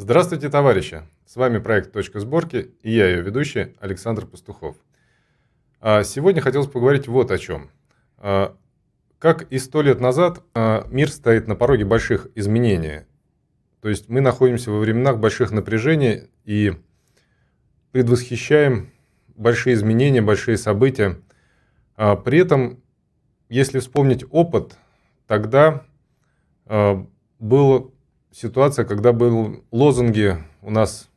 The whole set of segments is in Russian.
Здравствуйте, товарищи! С вами проект «Точка сборки» и я, ее ведущий, Александр Пастухов. А сегодня хотелось поговорить вот о чем. А, как и сто лет назад, а, мир стоит на пороге больших изменений. То есть мы находимся во временах больших напряжений и предвосхищаем большие изменения, большие события. При этом, если вспомнить опыт, тогда было ситуация, когда был лозунги, у нас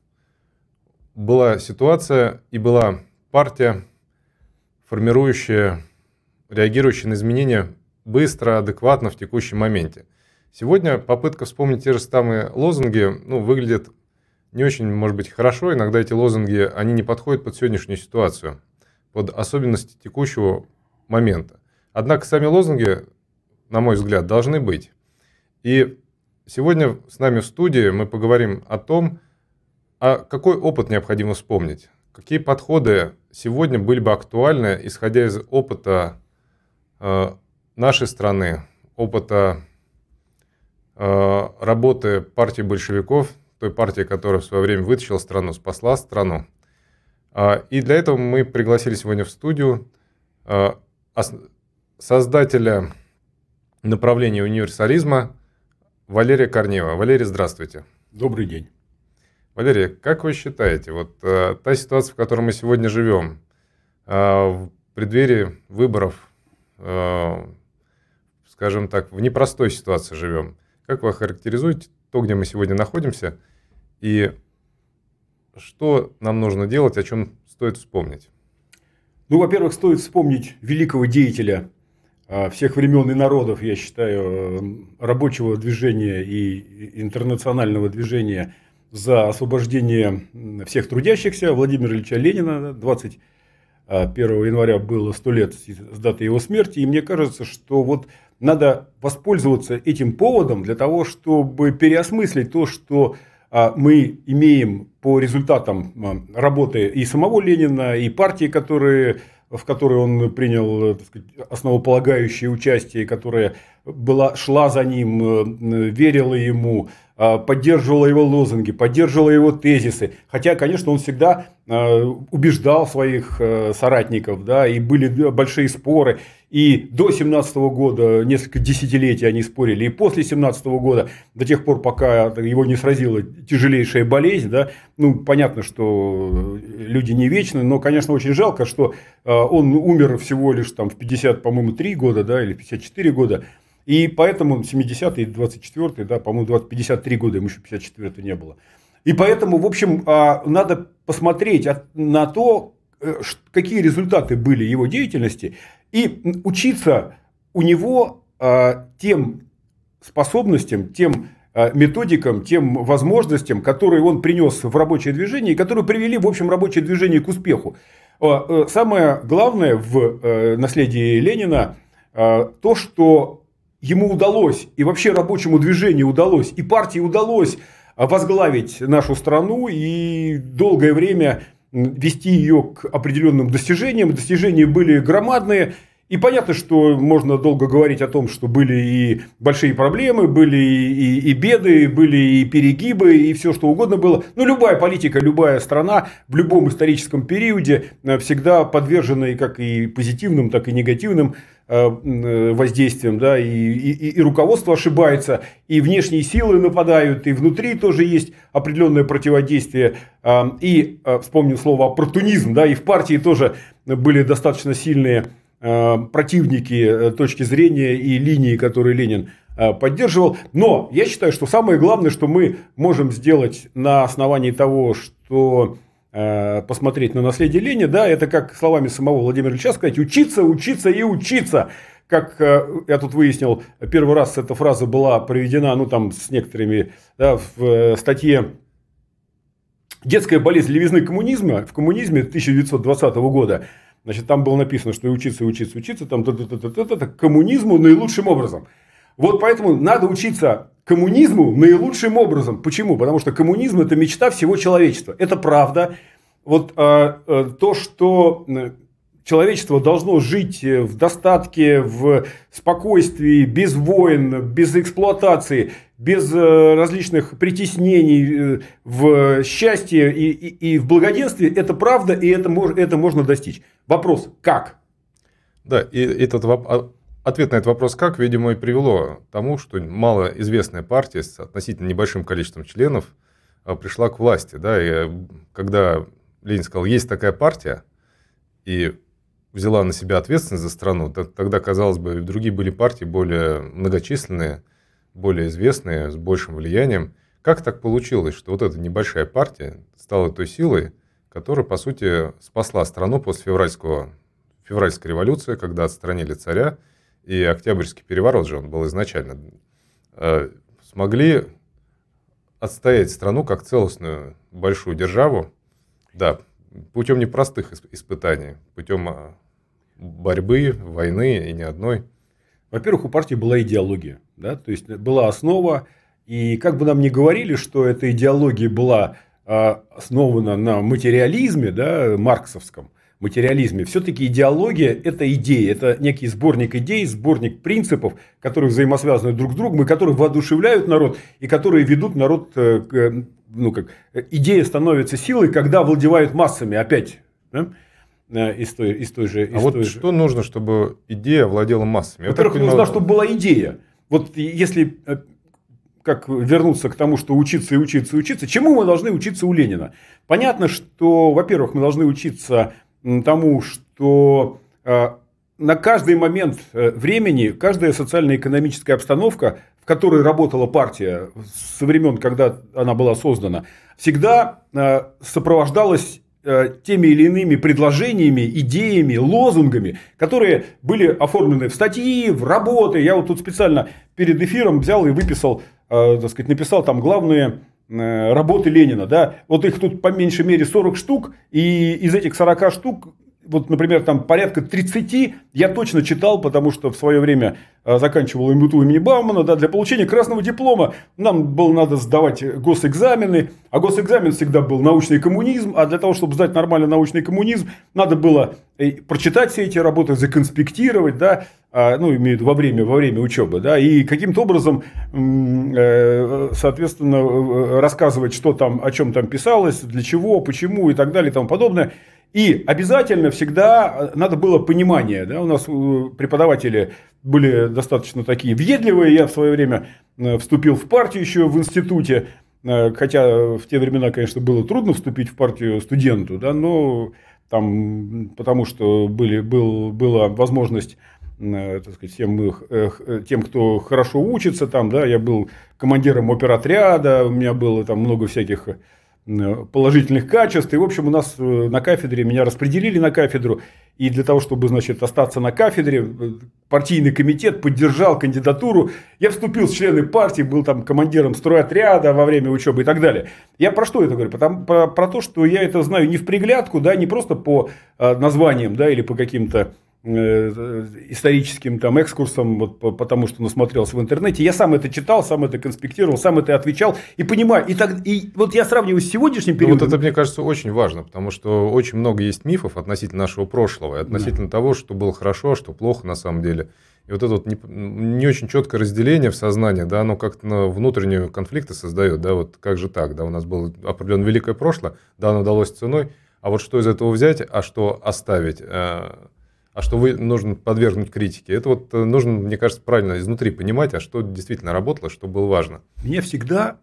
была ситуация и была партия, формирующая, реагирующая на изменения быстро, адекватно в текущем моменте. Сегодня попытка вспомнить те же самые лозунги ну, выглядит не очень, может быть, хорошо. Иногда эти лозунги, они не подходят под сегодняшнюю ситуацию, под особенности текущего момента. Однако сами лозунги, на мой взгляд, должны быть. И Сегодня с нами в студии мы поговорим о том, а какой опыт необходимо вспомнить, какие подходы сегодня были бы актуальны, исходя из опыта э, нашей страны, опыта э, работы партии большевиков, той партии, которая в свое время вытащила страну, спасла страну. Э, и для этого мы пригласили сегодня в студию э, создателя направления универсализма Валерия Корнева. Валерий, здравствуйте. Добрый день. Валерий, как вы считаете, вот э, та ситуация, в которой мы сегодня живем, э, в преддверии выборов, э, скажем так, в непростой ситуации живем, как вы характеризуете то, где мы сегодня находимся, и что нам нужно делать, о чем стоит вспомнить? Ну, во-первых, стоит вспомнить великого деятеля всех времен и народов, я считаю, э, рабочего движения и интернационального движения за освобождение всех трудящихся Владимира Ильича Ленина. 21 января было 100 лет с даты его смерти. И мне кажется, что вот надо воспользоваться этим поводом для того, чтобы переосмыслить то, что а, мы имеем по результатам работы и самого Ленина, и партии, которые в которой он принял так сказать, основополагающее участие, которая была, шла за ним, э, верила ему, а, поддерживала его лозунги, поддерживала его тезисы. Хотя, конечно, он всегда а, убеждал своих э, соратников, да, и были большие споры. И до 17 года, несколько десятилетий они спорили, и после 17 года, до тех пор, пока его не сразила тяжелейшая болезнь, да, ну, понятно, что люди не вечны, но, конечно, очень жалко, что он умер всего лишь там в 50, по-моему, 3 года, да, или 54 года, и поэтому 70-й, 24-й, да, по-моему, 53 года, ему еще 54 не было. И поэтому, в общем, а, надо посмотреть на то, э, какие результаты были его деятельности, и учиться у него а, тем способностям, тем а, методикам, тем возможностям, которые он принес в рабочее движение, и которые привели, в общем, рабочее движение к успеху. Э, самое главное в э, наследии Ленина то, что ему удалось, и вообще рабочему движению удалось, и партии удалось возглавить нашу страну и долгое время вести ее к определенным достижениям. Достижения были громадные. И понятно, что можно долго говорить о том, что были и большие проблемы, были и, и, и беды, были и перегибы, и все что угодно было. Но любая политика, любая страна в любом историческом периоде всегда подвержена и как и позитивным, так и негативным Э, э, воздействием, да, и, и, и руководство ошибается, и внешние силы нападают, и внутри тоже есть определенное противодействие. Э, и вспомним слово оппортунизм, да, и в партии тоже были достаточно сильные противники точки зрения и линии, которые Ленин поддерживал. Но я считаю, что самое главное, что мы можем сделать на основании того, что Э, посмотреть на наследие Ленина, да, это как словами самого Владимира Ильича сказать, учиться, учиться и учиться. Как э, я тут выяснил, первый раз эта фраза была проведена, ну там с некоторыми, да, в э, статье «Детская болезнь левизны коммунизма» в коммунизме 1920 года. Значит, там было написано, что учиться, учиться, учиться, там, т -т -т -т -т -т, коммунизму наилучшим образом. Вот поэтому надо учиться коммунизму наилучшим образом. Почему? Потому что коммунизм – это мечта всего человечества. Это правда. Вот а, а, то, что человечество должно жить в достатке, в спокойствии, без войн, без эксплуатации, без э, различных притеснений э, в счастье и, и, и в благоденствии, это правда, и это, мож, это можно достичь. Вопрос, как? Да, и этот а, ответ на этот вопрос как, видимо, и привело к тому, что малоизвестная партия с относительно небольшим количеством членов а, пришла к власти. Да, и когда Ленин сказал, есть такая партия, и взяла на себя ответственность за страну, тогда, казалось бы, другие были партии более многочисленные, более известные, с большим влиянием. Как так получилось, что вот эта небольшая партия стала той силой, которая, по сути, спасла страну после февральского, февральской революции, когда отстранили царя, и Октябрьский переворот же он был изначально, э, смогли отстоять страну как целостную большую державу, да, путем непростых испытаний, путем а, борьбы, войны и не одной. Во-первых, у партии была идеология, да, то есть была основа, и как бы нам ни говорили, что эта идеология была а, основана на материализме, да, марксовском материализме, все-таки идеология – это идеи, это некий сборник идей, сборник принципов, которые взаимосвязаны друг с другом, и которые воодушевляют народ, и которые ведут народ э, к ну, как, идея становится силой, когда владевают массами опять. Да? Э, из той, из той же. Из а вот той что же... нужно, чтобы идея владела массами? Во-первых, нужно, чтобы была идея. Вот если э, как вернуться к тому, что учиться и учиться и учиться, чему мы должны учиться у Ленина? Понятно, что, во-первых, мы должны учиться тому, что э, на каждый момент времени, каждая социально-экономическая обстановка в которой работала партия со времен, когда она была создана, всегда э, сопровождалась э, теми или иными предложениями, идеями, лозунгами, которые были оформлены в статьи, в работы. Я вот тут специально перед эфиром взял и выписал, э, так сказать, написал там главные работы Ленина, да, вот их тут по меньшей мере 40 штук, и из этих 40 штук вот, например, там порядка 30 я точно читал, потому что в свое время а, заканчивал МГУ имени Баумана, да, для получения красного диплома нам было надо сдавать госэкзамены, а госэкзамен всегда был научный коммунизм, а для того, чтобы сдать нормальный научный коммунизм, надо было э, прочитать все эти работы, законспектировать, да, а, ну, имею в виду во время, во время учебы, да, и каким-то образом, э, соответственно, э, рассказывать, что там, о чем там писалось, для чего, почему и так далее и тому подобное. И обязательно всегда э, надо было понимание. Да? У нас э, преподаватели были достаточно такие въедливые. Я в свое время э, вступил в партию еще в институте. Хотя в те времена, конечно, было трудно вступить в партию студенту, да, но там, потому что были, был, была возможность так сказать, тем, тем, кто хорошо учится, там, да, я был командиром оперотряда, у меня было там много всяких положительных качеств. И, в общем, у нас э, на кафедре, меня распределили на кафедру. И для того, чтобы, значит, остаться на кафедре, э, партийный комитет поддержал кандидатуру. Я вступил в члены партии, был там командиром стройотряда во время учебы и так далее. Я про что это говорю? Потому, про, про то, что я это знаю не в приглядку, да, не просто по э, названиям, да, или по каким-то Э, историческим там экскурсом, вот, потому что насмотрелся в интернете. Я сам это читал, сам это конспектировал, сам это отвечал и понимаю. И, так, и вот я сравниваю с сегодняшним периодом. Ну, вот это, мне кажется, очень важно, потому что очень много есть мифов относительно нашего прошлого, относительно да. того, что было хорошо, а что плохо на самом деле. И вот это вот не, не очень четкое разделение в сознании, да, оно как-то на внутренние конфликты создает, да, вот как же так, да, у нас было определенно великое прошлое, да, оно далось ценой, а вот что из этого взять, а что оставить, э, а что вы нужно подвергнуть критике. Это вот э, нужно, мне кажется, правильно изнутри понимать, а что действительно работало, что было важно. Меня всегда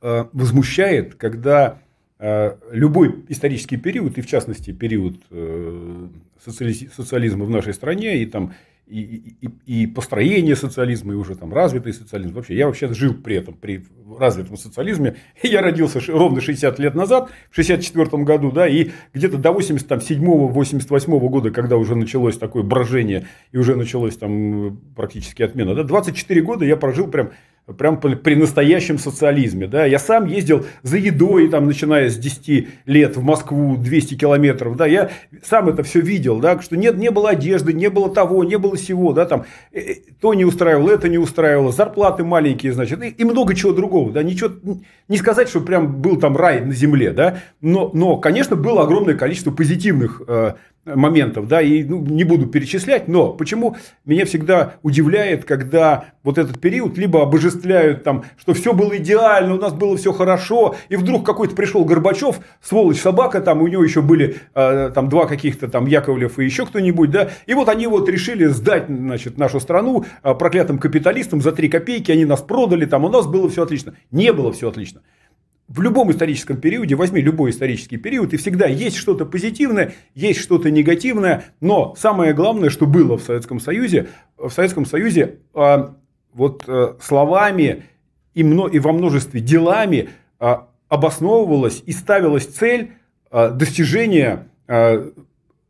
э, возмущает, когда э, любой исторический период, и в частности период э, социализма в нашей стране, и там и, и, и построение социализма, и уже там развитый социализм. Вообще, я вообще жил при этом, при развитом социализме. Я родился ровно 60 лет назад, в 64 году, да, и где-то до 87-88 года, когда уже началось такое брожение, и уже началось там практически отмена, да, 24 года я прожил прям прям при настоящем социализме. Да? Я сам ездил за едой, там, начиная с 10 лет в Москву 200 километров. Да? Я сам это все видел, да? что нет, не было одежды, не было того, не было всего. Да? Там, э, э, то не устраивало, это не устраивало, зарплаты маленькие, значит, и, и много чего другого. Да? Ничего, не сказать, что прям был там рай на земле, да? но, но, конечно, было огромное количество позитивных э, моментов, да, и ну, не буду перечислять, но почему меня всегда удивляет, когда вот этот период либо обожествляют там, что все было идеально, у нас было все хорошо, и вдруг какой-то пришел Горбачев, сволочь собака, там у него еще были э, там два каких-то там Яковлев и еще кто-нибудь, да, и вот они вот решили сдать, значит, нашу страну э, проклятым капиталистам за три копейки, они нас продали, там у нас было все отлично. Не было все отлично в любом историческом периоде, возьми любой исторический период, и всегда есть что-то позитивное, есть что-то негативное, но самое главное, что было в Советском Союзе, в Советском Союзе а, вот а, словами и, мно, и во множестве делами а, обосновывалась и ставилась цель а, достижения а,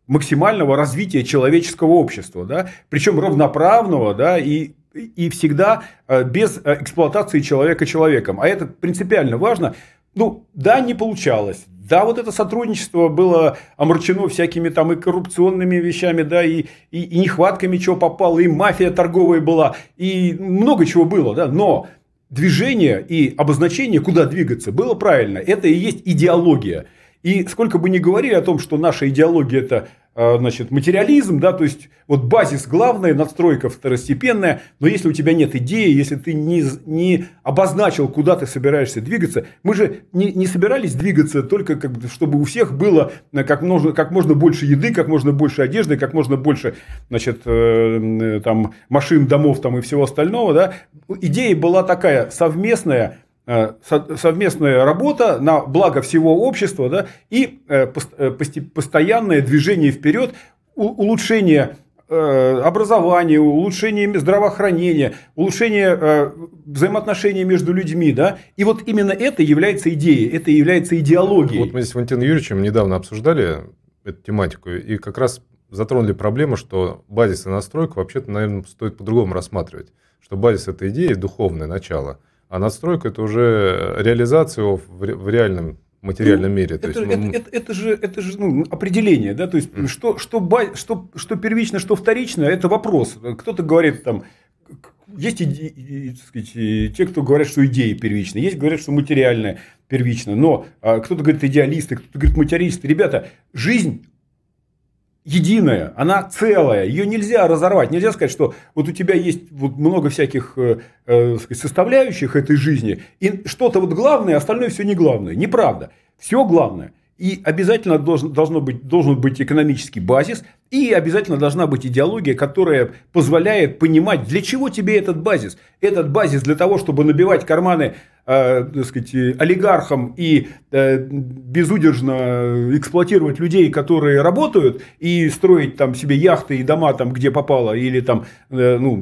максимального развития человеческого общества, да, причем равноправного, да, и и всегда э, без э, эксплуатации человека человеком. А это принципиально важно. Ну, да, не получалось. Да, вот это сотрудничество было омрачено всякими там и коррупционными вещами, да, и, и, и нехватками, чего попало, и мафия торговая была, и много чего было, да, но движение и обозначение, куда двигаться, было правильно. Это и есть идеология. И сколько бы ни говорили о том, что наша идеология это значит, материализм, да, то есть вот базис главная, надстройка второстепенная, но если у тебя нет идеи, если ты не, не обозначил, куда ты собираешься двигаться, мы же не, не собирались двигаться только, как бы, чтобы у всех было э, как можно, как можно больше еды, как можно больше одежды, как можно больше значит, э, там, машин, домов там, и всего остального. Да? Идея была такая совместная, Э, совместная работа на благо всего общества да, и э, э, постоянное движение вперед, улучшение образования, улучшение здравоохранения, улучшение взаимоотношений между людьми. Да? И вот именно это является идеей, это является идеологией. Вот мы с Валентином Юрьевичем недавно обсуждали эту тематику и как раз затронули проблему, что базис и настройку вообще-то, наверное, стоит по-другому рассматривать. Что базис – это идея, духовное начало – а надстройка это уже реализация в, в реальном материальном ну, мире. Это, то есть, это, это, это же, это же ну, определение, да, то есть mm. что, что, что, что первично, что вторично, это вопрос. Кто-то говорит там, есть иде, сказать, те, кто говорят, что идеи первичны, есть говорят, что материальное первично, но а, кто-то говорит идеалисты, кто-то говорит материалисты. Ребята, жизнь единая, она целая, ее нельзя разорвать. Нельзя сказать, что вот у тебя есть вот много всяких э, э, составляющих этой жизни, и что-то вот главное, остальное все не главное. Неправда. Все главное. И обязательно должен, должно быть, должен быть экономический базис, и обязательно должна быть идеология, которая позволяет понимать, для чего тебе этот базис. Этот базис для того, чтобы набивать карманы так сказать, олигархам и э, безудержно эксплуатировать людей, которые работают, и строить там себе яхты и дома там, где попало, или там э, ну,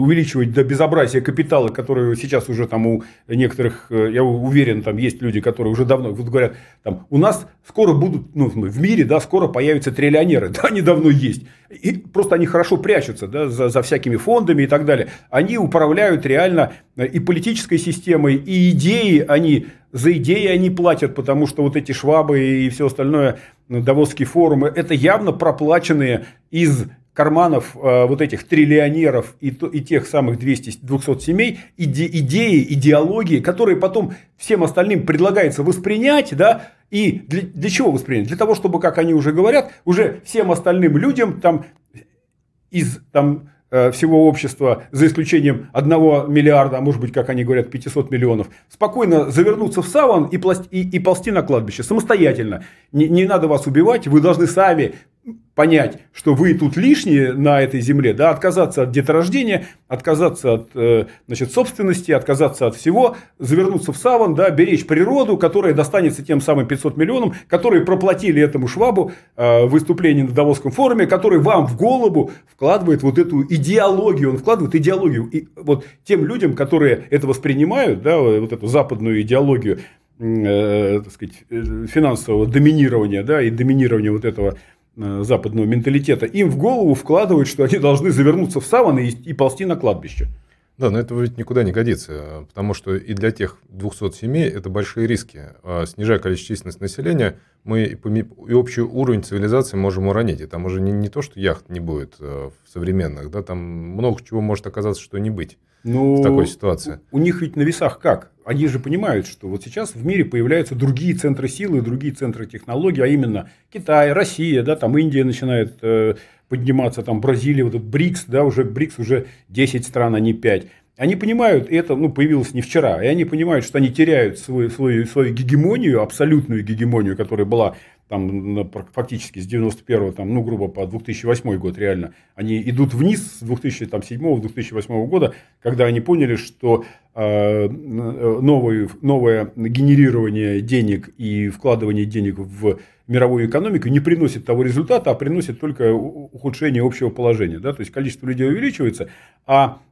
увеличивать до безобразия капиталы, которые сейчас уже там у некоторых, э, я уверен, там есть люди, которые уже давно вот говорят, там, у нас скоро будут, ну, в мире, да, скоро появятся триллионеры, да, они давно есть. И просто они хорошо прячутся да, за, за всякими фондами и так далее. Они управляют реально э, и политической системой, и идеи они, за идеи они платят, потому что вот эти швабы и все остальное, э, Давосские форумы, это явно проплаченные из карманов э, вот этих триллионеров и, то, и тех самых 200, 200 семей иде, идеи, идеологии, которые потом всем остальным предлагается воспринять, да, и для, для чего воспринять? Для того, чтобы, как они уже говорят, уже всем остальным людям там из там, всего общества, за исключением одного миллиарда, а может быть, как они говорят, 500 миллионов, спокойно завернуться в саван и, пласт, и, и ползти на кладбище самостоятельно. Не, не надо вас убивать, вы должны сами понять, что вы тут лишние на этой земле, да, отказаться от деторождения, отказаться от э, значит, собственности, отказаться от всего, завернуться в саван, да, беречь природу, которая достанется тем самым 500 миллионам, которые проплатили этому швабу э, выступление на Давосском форуме, который вам в голову вкладывает вот эту идеологию, он вкладывает идеологию. И вот тем людям, которые это воспринимают, да, вот эту западную идеологию, э, так сказать, э, финансового доминирования, да, и доминирования вот этого западного менталитета, им в голову вкладывают, что они должны завернуться в саваны и, и ползти на кладбище. Да, но это ведь никуда не годится, потому что и для тех 200 семей это большие риски. А снижая количество численность населения, мы и общий уровень цивилизации можем уронить. И там уже не, не то, что яхт не будет э, в современных, да, там много чего может оказаться, что не быть. Ну, в такой ситуации. У них ведь на весах как? Они же понимают, что вот сейчас в мире появляются другие центры силы, другие центры технологий, а именно Китай, Россия, да, там Индия начинает э, подниматься, там Бразилия, вот этот БРИКС, да, уже БРИКС уже 10 стран, а не 5. Они понимают, это ну, появилось не вчера, и они понимают, что они теряют свою, свою, свою гегемонию, абсолютную гегемонию, которая была там, фактически с 91 там, ну, грубо по 2008 год реально. Они идут вниз с 2007-2008 года, когда они поняли, что э, новое, новое генерирование денег и вкладывание денег в мировую экономику не приносит того результата, а приносит только ухудшение общего положения. Да? То есть количество людей увеличивается, а э,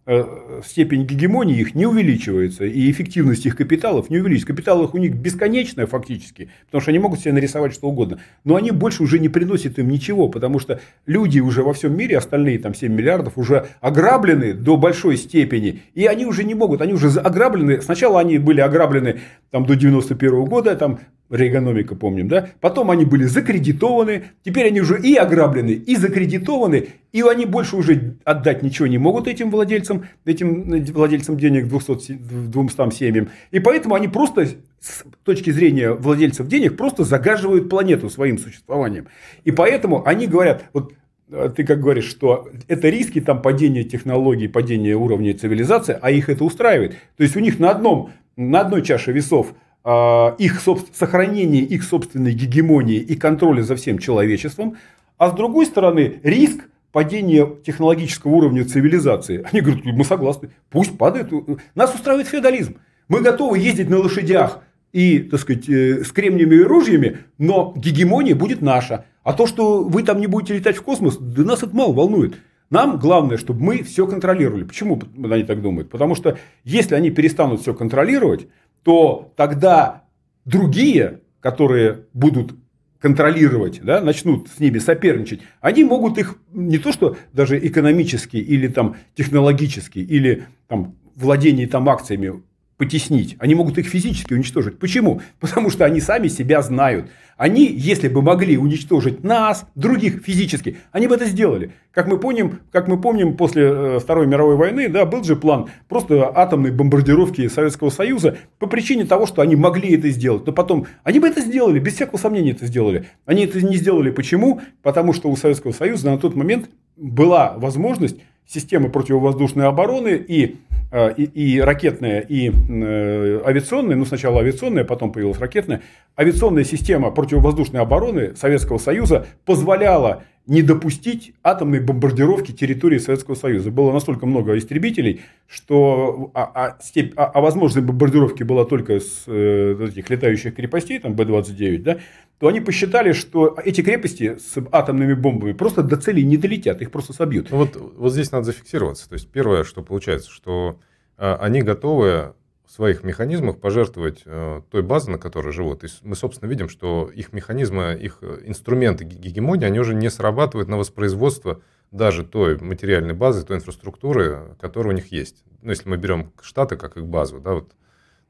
степень гегемонии их не увеличивается, и эффективность их капиталов не увеличивается. Капитал их у них бесконечная фактически, потому что они могут себе нарисовать что угодно, но они больше уже не приносят им ничего, потому что люди уже во всем мире, остальные там 7 миллиардов, уже ограблены до большой степени, и они уже не могут, они уже ограблены, сначала они были ограблены там, до 91 года, там Рейгономика, помним, да? Потом они были закредитованы, теперь они уже и ограблены, и закредитованы, и они больше уже отдать ничего не могут этим владельцам, этим э, владельцам денег 200, 200 семьям. И поэтому они просто с точки зрения владельцев денег просто загаживают планету своим существованием. И поэтому они говорят, вот э, ты как говоришь, что это риски там падения технологий, падения уровня цивилизации, а их это устраивает. То есть у них на одном, на одной чаше весов – а, их сохранение их собственной гегемонии и контроля за всем человечеством, а с другой стороны риск падения технологического уровня цивилизации. Они говорят, мы согласны, пусть падает. Нас устраивает феодализм. Мы готовы ездить на лошадях и, так сказать, э, с кремниевыми ружьями, но гегемония будет наша. А то, что вы там не будете летать в космос, да нас это мало волнует. Нам главное, чтобы мы все контролировали. Почему они так думают? Потому что если они перестанут все контролировать, то тогда другие, которые будут контролировать, да, начнут с ними соперничать, они могут их не то что даже экономически или там технологически или там владение там акциями потеснить, они могут их физически уничтожить. Почему? Потому что они сами себя знают. Они, если бы могли уничтожить нас, других физически, они бы это сделали. Как мы помним, как мы помним после э, Второй мировой войны, да, был же план просто атомной бомбардировки Советского Союза по причине того, что они могли это сделать. Но потом, они бы это сделали, без всякого сомнения это сделали. Они это не сделали. Почему? Потому что у Советского Союза на тот момент была возможность системы противовоздушной обороны и Э, и, и ракетная, и э, авиационная, ну сначала авиационная, потом появилась ракетная, авиационная система противовоздушной обороны Советского Союза позволяла не допустить атомной бомбардировки территории Советского Союза. Было настолько много истребителей, что а, а, степь, а, а возможность бомбардировки была только с э, этих летающих крепостей, там Б-29, да, то они посчитали, что эти крепости с атомными бомбами просто до цели не долетят, их просто собьют. Ну вот, вот здесь надо зафиксироваться. То есть первое, что получается, что э, они готовы в своих механизмах пожертвовать э, той базой, на которой живут. И мы, собственно, видим, что их механизмы, их инструменты гегемонии, они уже не срабатывают на воспроизводство даже той материальной базы, той инфраструктуры, которая у них есть. Ну, если мы берем Штаты как их базу, да, вот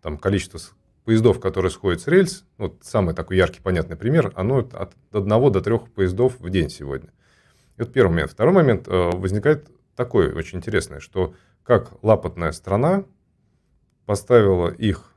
там количество поездов, которые сходят с рельс, вот самый такой яркий, понятный пример, оно от одного до трех поездов в день сегодня. Это первый момент. Второй момент э, возникает такой очень интересный, что как лапотная страна поставила их,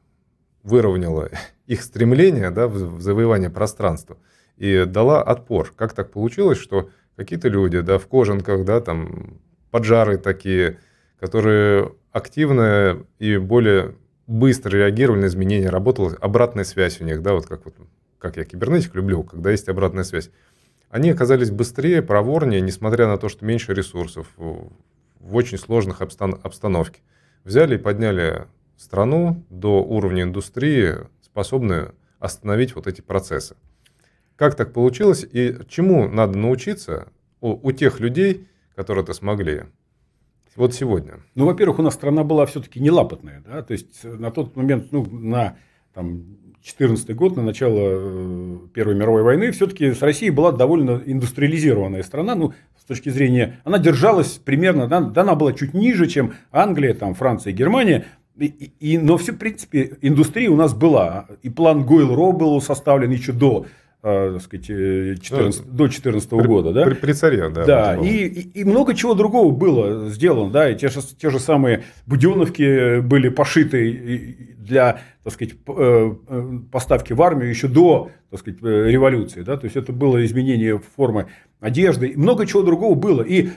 выровняла их стремление да, в завоевание пространства и дала отпор. Как так получилось, что какие-то люди да, в кожанках, да, там, поджары такие, которые активно и более быстро реагировали на изменения, работала обратная связь у них, да, вот как, вот, как я кибернетик люблю, когда есть обратная связь. Они оказались быстрее, проворнее, несмотря на то, что меньше ресурсов, в очень сложных обстан- обстановке. Взяли и подняли страну до уровня индустрии, способную остановить вот эти процессы. Как так получилось и чему надо научиться у, у тех людей, которые это смогли? Вот сегодня. Ну, во-первых, у нас страна была все-таки не лапотная. Да? То есть, на тот момент, ну, на там, 14 год, на начало э, Первой мировой войны, все-таки с Россией была довольно индустриализированная страна. Ну, с точки зрения... Она держалась примерно... Да, она была чуть ниже, чем Англия, там, Франция, Германия. И, и, но все, в принципе, индустрия у нас была. И план Гойл-Ро был составлен еще до э, так сказать, 14, ну, до 2014 года. Да? При, при царе, да. Да, и, и, и много чего другого было сделано. Да, и те же, те же самые буденовки были пошиты для так сказать, поставки в армию еще до так сказать, революции. Да? То есть это было изменение формы одежды, и много чего другого было. И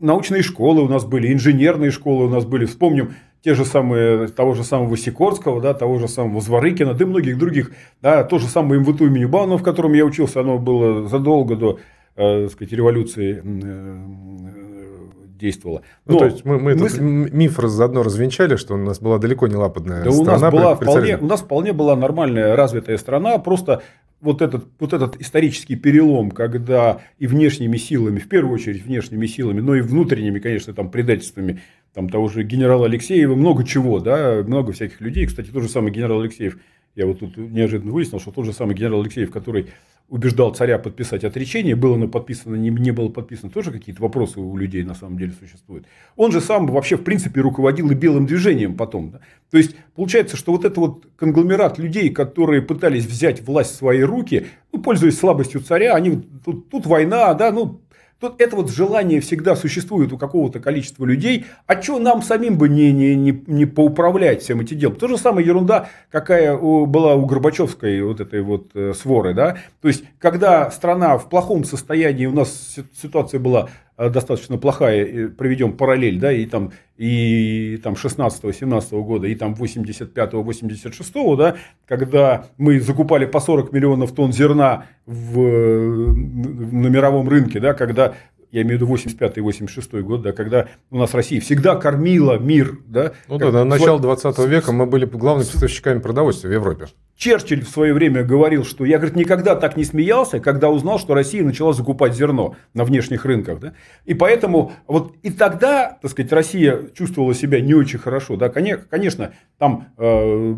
научные школы у нас были, инженерные школы у нас были. Вспомним те же самые, того же самого Сикорского, да, того же самого Зворыкина, да и многих других, да, то же самое МВТУ имени Баунова, в котором я учился, оно было задолго до, э, сказать, революции э, действовало. Но ну, то есть мы, мы мысль... этот миф заодно развенчали, что у нас была далеко не лападная да страна. У нас, была вполне, у нас вполне была нормальная развитая страна, просто вот этот, вот этот исторический перелом, когда и внешними силами, в первую очередь внешними силами, но и внутренними, конечно, там предательствами там того же генерала Алексеева, много чего, да, много всяких людей. Кстати, тот же самый генерал Алексеев, я вот тут неожиданно выяснил, что тот же самый генерал Алексеев, который убеждал царя подписать отречение, было оно подписано, не, не было подписано, тоже какие-то вопросы у людей на самом деле существуют. Он же сам вообще, в принципе, руководил и белым движением потом. Да? То есть, получается, что вот это вот конгломерат людей, которые пытались взять власть в свои руки, ну, пользуясь слабостью царя, они тут, тут война, да, ну, Тут это вот желание всегда существует у какого-то количества людей. А что нам самим бы не, не, не, не поуправлять всем этим делом? То же самое ерунда, какая у, была у Горбачевской вот этой вот э, своры. Да? То есть, когда страна в плохом состоянии, у нас ситуация была достаточно плохая, проведем параллель, да, и там, и там 16-17 года, и там 85-86, да, когда мы закупали по 40 миллионов тонн зерна в, на мировом рынке, да, когда я имею в виду 85 86 год, да, когда у нас Россия всегда кормила мир. Да, ну да, на начало 20 века мы были главными поставщиками продовольствия в Европе. Черчилль в свое время говорил, что я говорит, никогда так не смеялся, когда узнал, что Россия начала закупать зерно на внешних рынках. Да? И поэтому вот и тогда, так сказать, Россия чувствовала себя не очень хорошо. Да? Конечно, там э,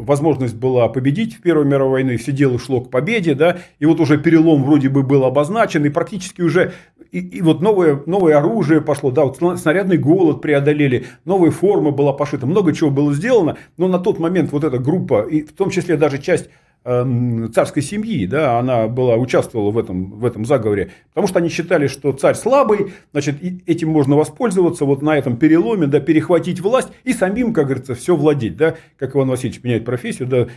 возможность была победить в Первой мировой войне, все дело шло к победе, да? и вот уже перелом вроде бы был обозначен, и практически уже и, и вот новое, новое оружие пошло, да, вот снарядный голод преодолели, новая форма была пошита, много чего было сделано, но на тот момент вот эта группа, и в том числе даже часть эм, царской семьи, да, она была, участвовала в этом, в этом заговоре, потому что они считали, что царь слабый, значит, этим можно воспользоваться вот на этом переломе, да, перехватить власть и самим, как говорится, все владеть, да, как Иван Васильевич меняет профессию, да,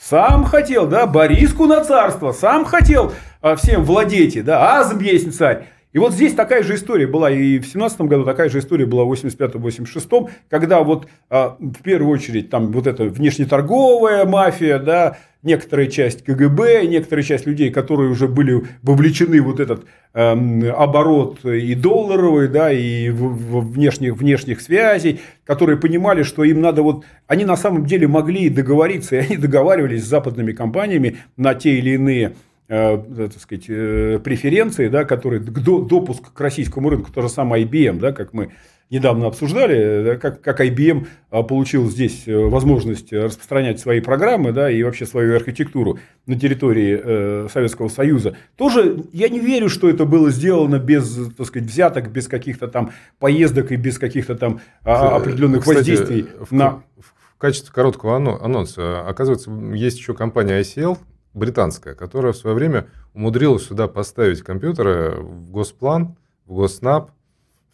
сам хотел, да, Бориску на царство, сам хотел а, всем владеть, да, азм есть царь. И вот здесь такая же история была и в 17 году, такая же история была в 85-86, когда вот а, в первую очередь там вот эта внешнеторговая мафия, да, некоторая часть КГБ, некоторая часть людей, которые уже были вовлечены в вот этот э, оборот и долларовый, да, и в, в внешних, внешних связей, которые понимали, что им надо вот... Они на самом деле могли договориться, и они договаривались с западными компаниями на те или иные так сказать, э, преференции, да, которые допуск к российскому рынку, то же самое IBM, да, как мы недавно обсуждали, как, как IBM а, получил здесь э, возможность распространять свои программы да, и вообще свою архитектуру на территории э, Советского Союза. Тоже я не верю, что это было сделано без так сказать, взяток, без каких-то там поездок и без каких-то там а, определенных Кстати, воздействий. В, на... в качестве короткого анонса, оказывается, есть еще компания ICL, британская, которая в свое время умудрилась сюда поставить компьютеры в Госплан, в Госнаб,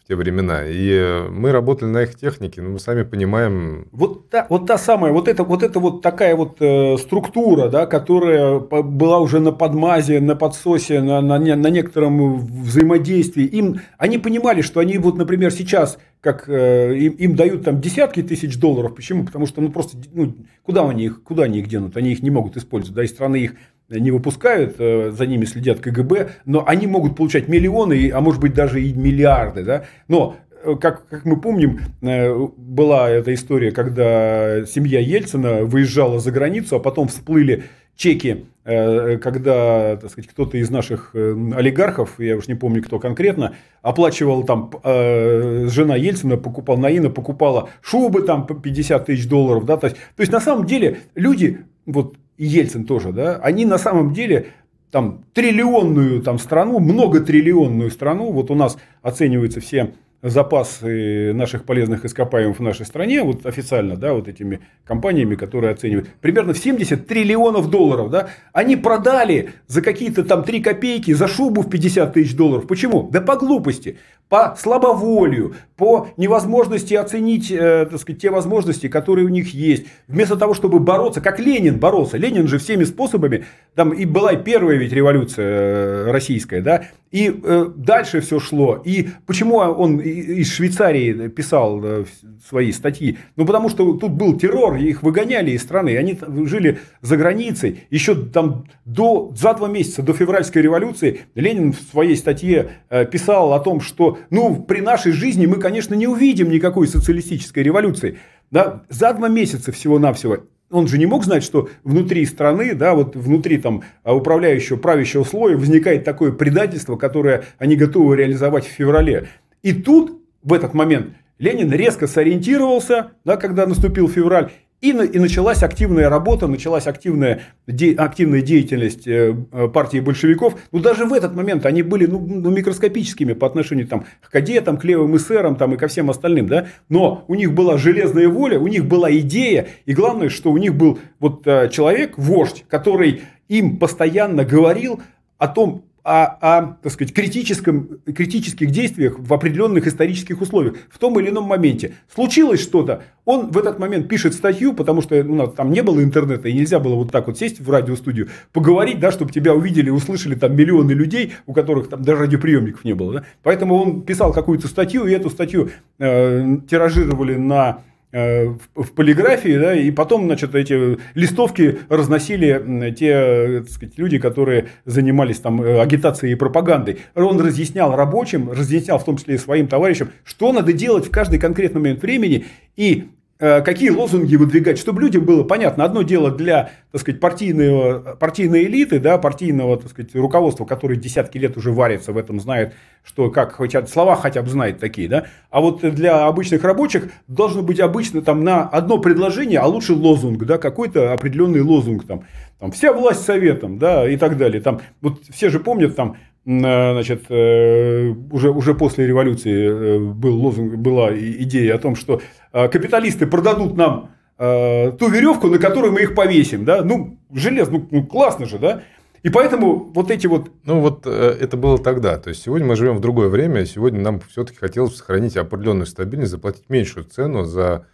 те времена. И э, мы работали на их технике, но мы сами понимаем... Вот та, вот та самая, вот это вот, это вот такая вот э, структура, да, которая была уже на подмазе, на подсосе, на, на, на некотором взаимодействии. Им, они понимали, что они вот, например, сейчас, как э, им, им дают там десятки тысяч долларов. Почему? Потому что ну просто ну, куда они их, куда они их денут? Они их не могут использовать. Да, и страны их не выпускают, э, за ними следят КГБ, но они могут получать миллионы, а может быть даже и миллиарды. Да? Но э, как, как мы помним, э, была эта история, когда семья Ельцина выезжала за границу, а потом всплыли чеки, когда так сказать, кто-то из наших олигархов, я уж не помню кто конкретно, оплачивал там, жена Ельцина покупала, Наина покупала шубы там по 50 тысяч долларов. Да? То, есть, то есть на самом деле люди вот и Ельцин тоже, да, они на самом деле там триллионную там страну, многотриллионную страну, вот у нас оцениваются все запасы наших полезных ископаемых в нашей стране, вот официально, да, вот этими компаниями, которые оценивают, примерно в 70 триллионов долларов, да, они продали за какие-то там 3 копейки, за шубу в 50 тысяч долларов. Почему? Да по глупости, по слабоволию, по невозможности оценить, э, так сказать, те возможности, которые у них есть. Вместо того, чтобы бороться, как Ленин боролся, Ленин же всеми способами, там и была и первая ведь революция э, российская, да, и э, дальше все шло. И почему он из Швейцарии писал э, свои статьи? Ну, потому что тут был террор, их выгоняли из страны. Они жили за границей. Еще там до, за два месяца до февральской революции Ленин в своей статье э, писал о том, что ну, при нашей жизни мы, конечно, не увидим никакой социалистической революции. Да, за два месяца всего-навсего он же не мог знать, что внутри страны, да, вот внутри там управляющего, правящего слоя возникает такое предательство, которое они готовы реализовать в феврале. И тут, в этот момент, Ленин резко сориентировался, да, когда наступил февраль, и, и началась активная работа, началась активная, де, активная деятельность э, э, партии большевиков. Ну, даже в этот момент они были ну, ну, микроскопическими по отношению там, к кадетам, к левым эсерам там, и ко всем остальным. Да? Но у них была железная воля, у них была идея. И главное, что у них был вот, э, человек, вождь, который им постоянно говорил о том, о, о так сказать, критическом, критических действиях в определенных исторических условиях в том или ином моменте. Случилось что-то, он в этот момент пишет статью, потому что ну, там не было интернета, и нельзя было вот так вот сесть в радиостудию, поговорить, да, чтобы тебя увидели, услышали там миллионы людей, у которых там даже радиоприемников не было. Да? Поэтому он писал какую-то статью, и эту статью э, тиражировали на в полиграфии, да, и потом, значит, эти листовки разносили те так сказать, люди, которые занимались там э, агитацией и пропагандой. Он разъяснял рабочим, разъяснял в том числе и своим товарищам, что надо делать в каждый конкретный момент времени, и Э, какие лозунги выдвигать, чтобы людям было понятно. Одно дело для, так сказать, партийного, партийной элиты, да, партийного, так сказать, руководства, которое десятки лет уже варится в этом, знает, что как хотят, слова хотя бы знает такие, да. А вот для обычных рабочих должно быть обычно там на одно предложение, а лучше лозунг, да, какой-то определенный лозунг там, там вся власть советом, да, и так далее. Там, вот все же помнят там Э, значит, э, уже, уже после революции э, был лозунг, была идея о том, что капиталисты продадут нам ту веревку, на которую мы их повесим. Да? Ну, железо, ну, ну классно же, да? И поэтому вот эти вот... Ну, вот это было тогда. То есть, сегодня мы живем в другое время. Сегодня нам все-таки хотелось сохранить определенную стабильность, заплатить меньшую цену за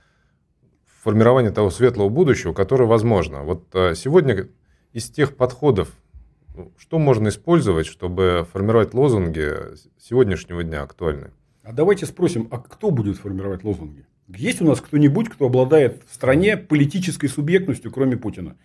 формирование того светлого будущего, которое возможно. Вот сегодня из тех подходов, что можно использовать, чтобы формировать лозунги сегодняшнего дня актуальны? А давайте спросим, а кто будет формировать лозунги? Есть у нас кто-нибудь, кто обладает в стране политической субъектностью, кроме Путина?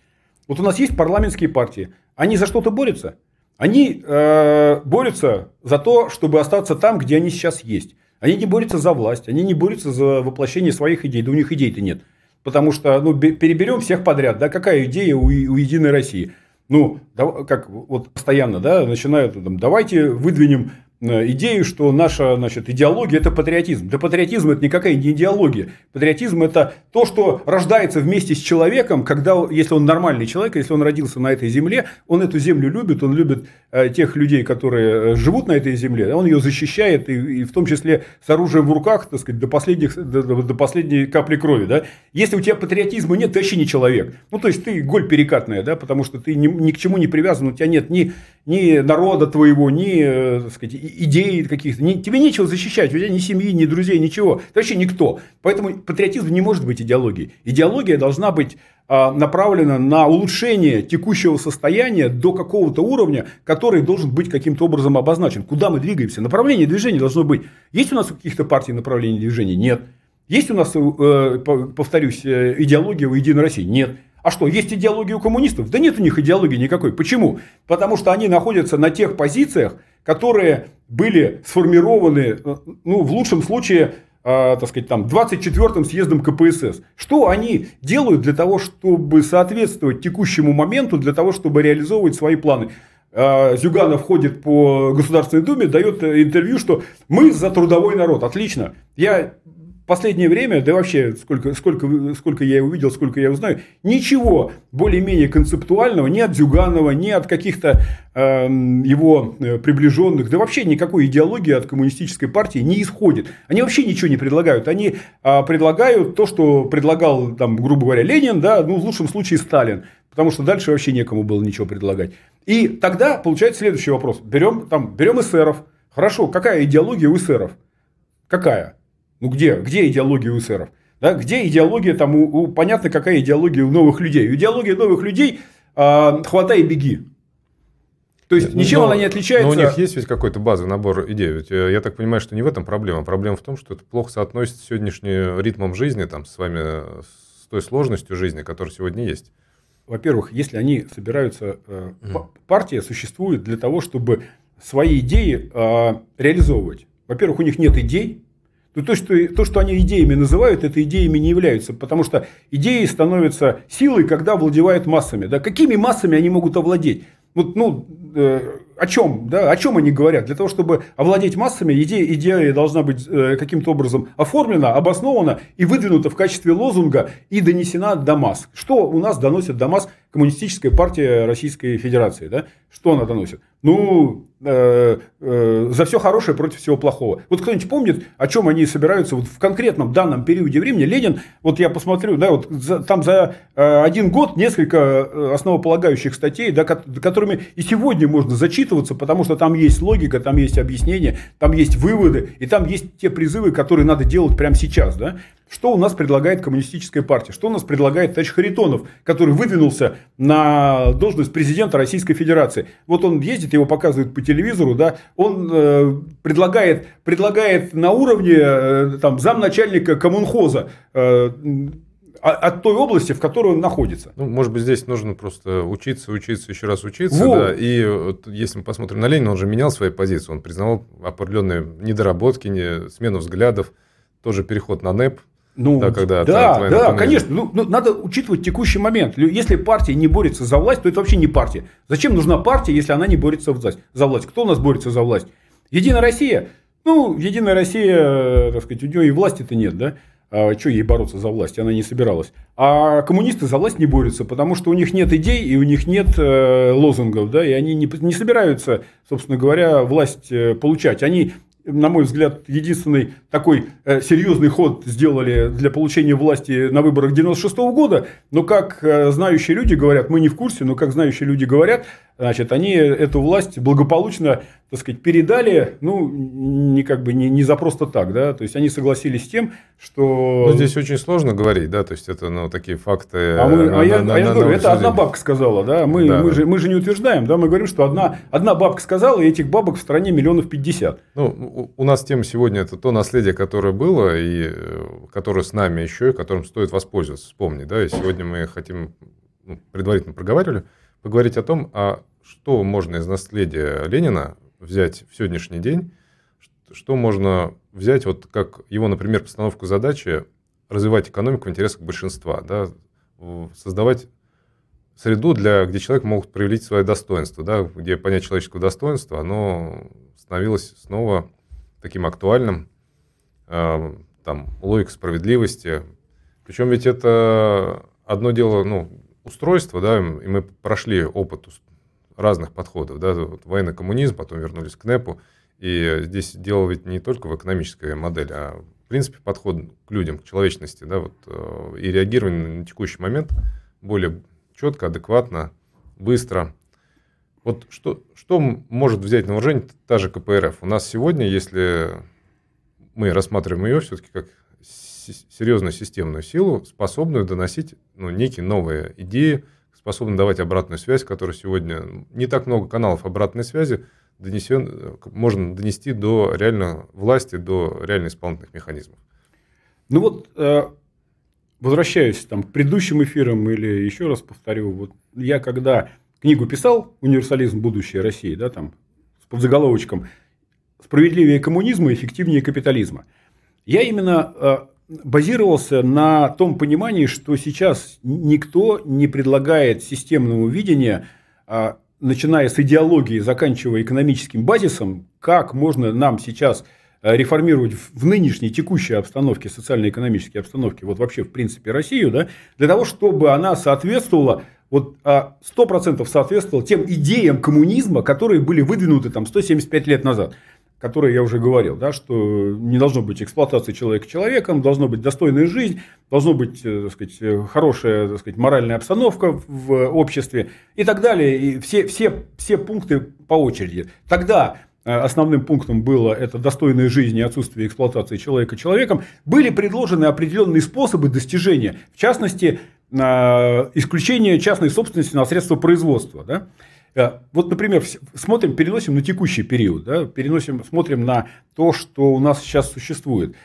Вот у нас есть парламентские партии. Они за что-то борются? Они э, борются за то, чтобы остаться там, где они сейчас есть. Они не борются за власть, они не борются за воплощение своих идей. Да у них идей-то нет. Потому что, ну, переберем всех подряд. Да, какая идея у, у Единой России? Ну, как вот постоянно, да, начинают, там, давайте выдвинем идею, что наша значит, идеология – это патриотизм. Да патриотизм – это никакая не идеология. Патриотизм – это то, что рождается вместе с человеком, когда, если он нормальный человек, если он родился на этой земле, он эту землю любит, он любит э, тех людей, которые э, живут на этой земле, он ее защищает, и, и в том числе с оружием в руках, так сказать, до, последних, до, до последней капли крови. Да? Если у тебя патриотизма нет, ты вообще не человек. Ну, то есть, ты голь перекатная, да, потому что ты ни, ни к чему не привязан, у тебя нет ни, ни народа твоего, ни, так сказать, идей каких-то. Тебе нечего защищать, у тебя ни семьи, ни друзей, ничего. Ты вообще никто. Поэтому патриотизм не может быть идеологией. Идеология должна быть а, направлена на улучшение текущего состояния до какого-то уровня, который должен быть каким-то образом обозначен. Куда мы двигаемся? Направление движения должно быть. Есть у нас у каких-то партий направление движения? Нет. Есть у нас, э, повторюсь, э, идеология у Единой России? Нет. А что, есть идеология у коммунистов? Да нет у них идеологии никакой. Почему? Потому что они находятся на тех позициях, которые были сформированы, э, ну, в лучшем случае, э, так сказать, там, 24-м съездом КПСС. Что они делают для того, чтобы соответствовать текущему моменту, для того, чтобы реализовывать свои планы? Э, Зюганов ходит по Государственной Думе, дает интервью, что мы за трудовой народ. Отлично. Я последнее время, да вообще сколько, сколько, сколько я его видел, сколько я его знаю, ничего более-менее концептуального ни от Зюганова, ни от каких-то эм, э, его приближенных, да вообще никакой идеологии от коммунистической партии не исходит. Они вообще ничего не предлагают. Они э, предлагают то, что предлагал, там, грубо говоря, Ленин, да, ну, в лучшем случае Сталин. Потому что дальше вообще некому было ничего предлагать. И тогда получается следующий вопрос. Берем, там, берем эсеров. Хорошо, какая идеология у эсеров? Какая? Ну где, где идеология у эсеров? Да, где идеология, там, у, у, понятно, какая идеология у новых людей. Идеология новых людей э, хватай и беги. То есть ну, ничем но, она не отличается. Но у них есть ведь какой-то базовый набор идей. Ведь э, я так понимаю, что не в этом проблема. Проблема в том, что это плохо соотносится с сегодняшним ритмом жизни, там, с вами, с той сложностью жизни, которая сегодня есть. Во-первых, если они собираются, э, партия существует для того, чтобы свои идеи э, реализовывать. Во-первых, у них нет идей, то, то, что, то, что они идеями называют, это идеями не являются, потому что идеи становятся силой, когда владевают массами. Да? Какими массами они могут овладеть? Вот, ну, э, о чем, да, о чем они говорят? Для того, чтобы овладеть массами, идея, идея должна быть э, каким-то образом оформлена, обоснована и выдвинута в качестве лозунга и донесена до масс. Что у нас доносит до масс коммунистическая партия Российской Федерации? Да? Что она доносит? Ну, э, э, за все хорошее против всего плохого. Вот кто-нибудь помнит, о чем они собираются вот в конкретном данном периоде времени? Ленин, вот я посмотрю, да, вот за, там за э, один год несколько основополагающих статей, да, которыми и сегодня можно зачитываться, потому что там есть логика, там есть объяснение, там есть выводы, и там есть те призывы, которые надо делать прямо сейчас. Да? Что у нас предлагает коммунистическая партия? Что у нас предлагает товарищ Харитонов, который выдвинулся на должность президента Российской Федерации? Вот он ездит, его показывают по телевизору, да, он э, предлагает, предлагает на уровне э, там, замначальника коммунхоза э, от той области, в которой он находится. Ну, может быть, здесь нужно просто учиться, учиться, еще раз учиться. Вот. Да, и вот, если мы посмотрим на Ленина, он же менял свои позиции, он признавал определенные недоработки, не, смену взглядов, тоже переход на НЭП. Ну, да, когда да, да конечно. Ну, ну, надо учитывать текущий момент. Если партия не борется за власть, то это вообще не партия. Зачем нужна партия, если она не борется за власть? За власть. Кто у нас борется за власть? Единая Россия. Ну, Единая Россия, э, так сказать, у нее и власти-то нет, да? А что ей бороться за власть? Она не собиралась. А коммунисты за власть не борются, потому что у них нет идей и у них нет э, лозунгов, да, и они не, не собираются, собственно говоря, власть э, получать. Они на мой взгляд, единственный такой э, серьезный ход сделали для получения власти на выборах 96 -го года. Но как э, знающие люди говорят, мы не в курсе, но как знающие люди говорят, значит, они эту власть благополучно, так сказать, передали, ну, не как бы не, не за просто так, да, то есть они согласились с тем, что... Ну, здесь очень сложно говорить, да, то есть это, ну, такие факты... А, мы, на, а я, на, а я на, говорю, на это одна бабка сказала, да, мы, да, мы. Же, мы же не утверждаем, да, мы говорим, что одна, одна бабка сказала, и этих бабок в стране миллионов пятьдесят. Ну, у нас тема сегодня это то наследие, которое было, и э, которое с нами еще, и которым стоит воспользоваться, вспомнить, да, и сегодня мы хотим, ну, предварительно проговаривали, поговорить о том, а что можно из наследия Ленина взять в сегодняшний день, что можно взять, вот как его, например, постановку задачи развивать экономику в интересах большинства, да, создавать среду, для, где человек мог проявить свое достоинство, да, где понять человеческого достоинства, оно становилось снова таким актуальным, э, там, логика справедливости. Причем ведь это одно дело, ну, устройство, да, и мы прошли опыт разных подходов, да, вот военный коммунизм, потом вернулись к НЭПу, и здесь дело ведь не только в экономической модели, а в принципе подход к людям, к человечности, да, вот, э, и реагирование на текущий момент более четко, адекватно, быстро. Вот что, что может взять на вооружение та же КПРФ? У нас сегодня, если мы рассматриваем ее все-таки как серьезную системную силу, способную доносить ну, некие новые идеи, способны давать обратную связь, которая сегодня не так много каналов обратной связи донесен, можно донести до реальной власти, до реально исполнительных механизмов. Ну вот, э, возвращаюсь там, к предыдущим эфирам или еще раз повторю, вот я когда книгу писал «Универсализм. Будущее России», да, там, с подзаголовочком «Справедливее коммунизма, эффективнее капитализма», я именно э, базировался на том понимании, что сейчас никто не предлагает системного видения, а, начиная с идеологии, заканчивая экономическим базисом, как можно нам сейчас э, реформировать в нынешней текущей обстановке, социально-экономической обстановке, вот вообще в принципе Россию, да, для того, чтобы она соответствовала вот а, сто процентов соответствовала тем идеям коммунизма, которые были выдвинуты там 175 лет назад которые я уже говорил, да, что не должно быть эксплуатации человека человеком, должна быть достойная жизнь, должна быть э, так сказать, хорошая так сказать, моральная обстановка в обществе и так далее. И все, все, все пункты по очереди. Тогда э, основным пунктом было это достойная жизнь и отсутствие эксплуатации человека человеком, были предложены определенные способы достижения, в частности, исключение частной собственности на средства производства. Да? Э, вот, например, смотрим, переносим на текущий период, да, переносим, смотрим на то, что у нас сейчас существует.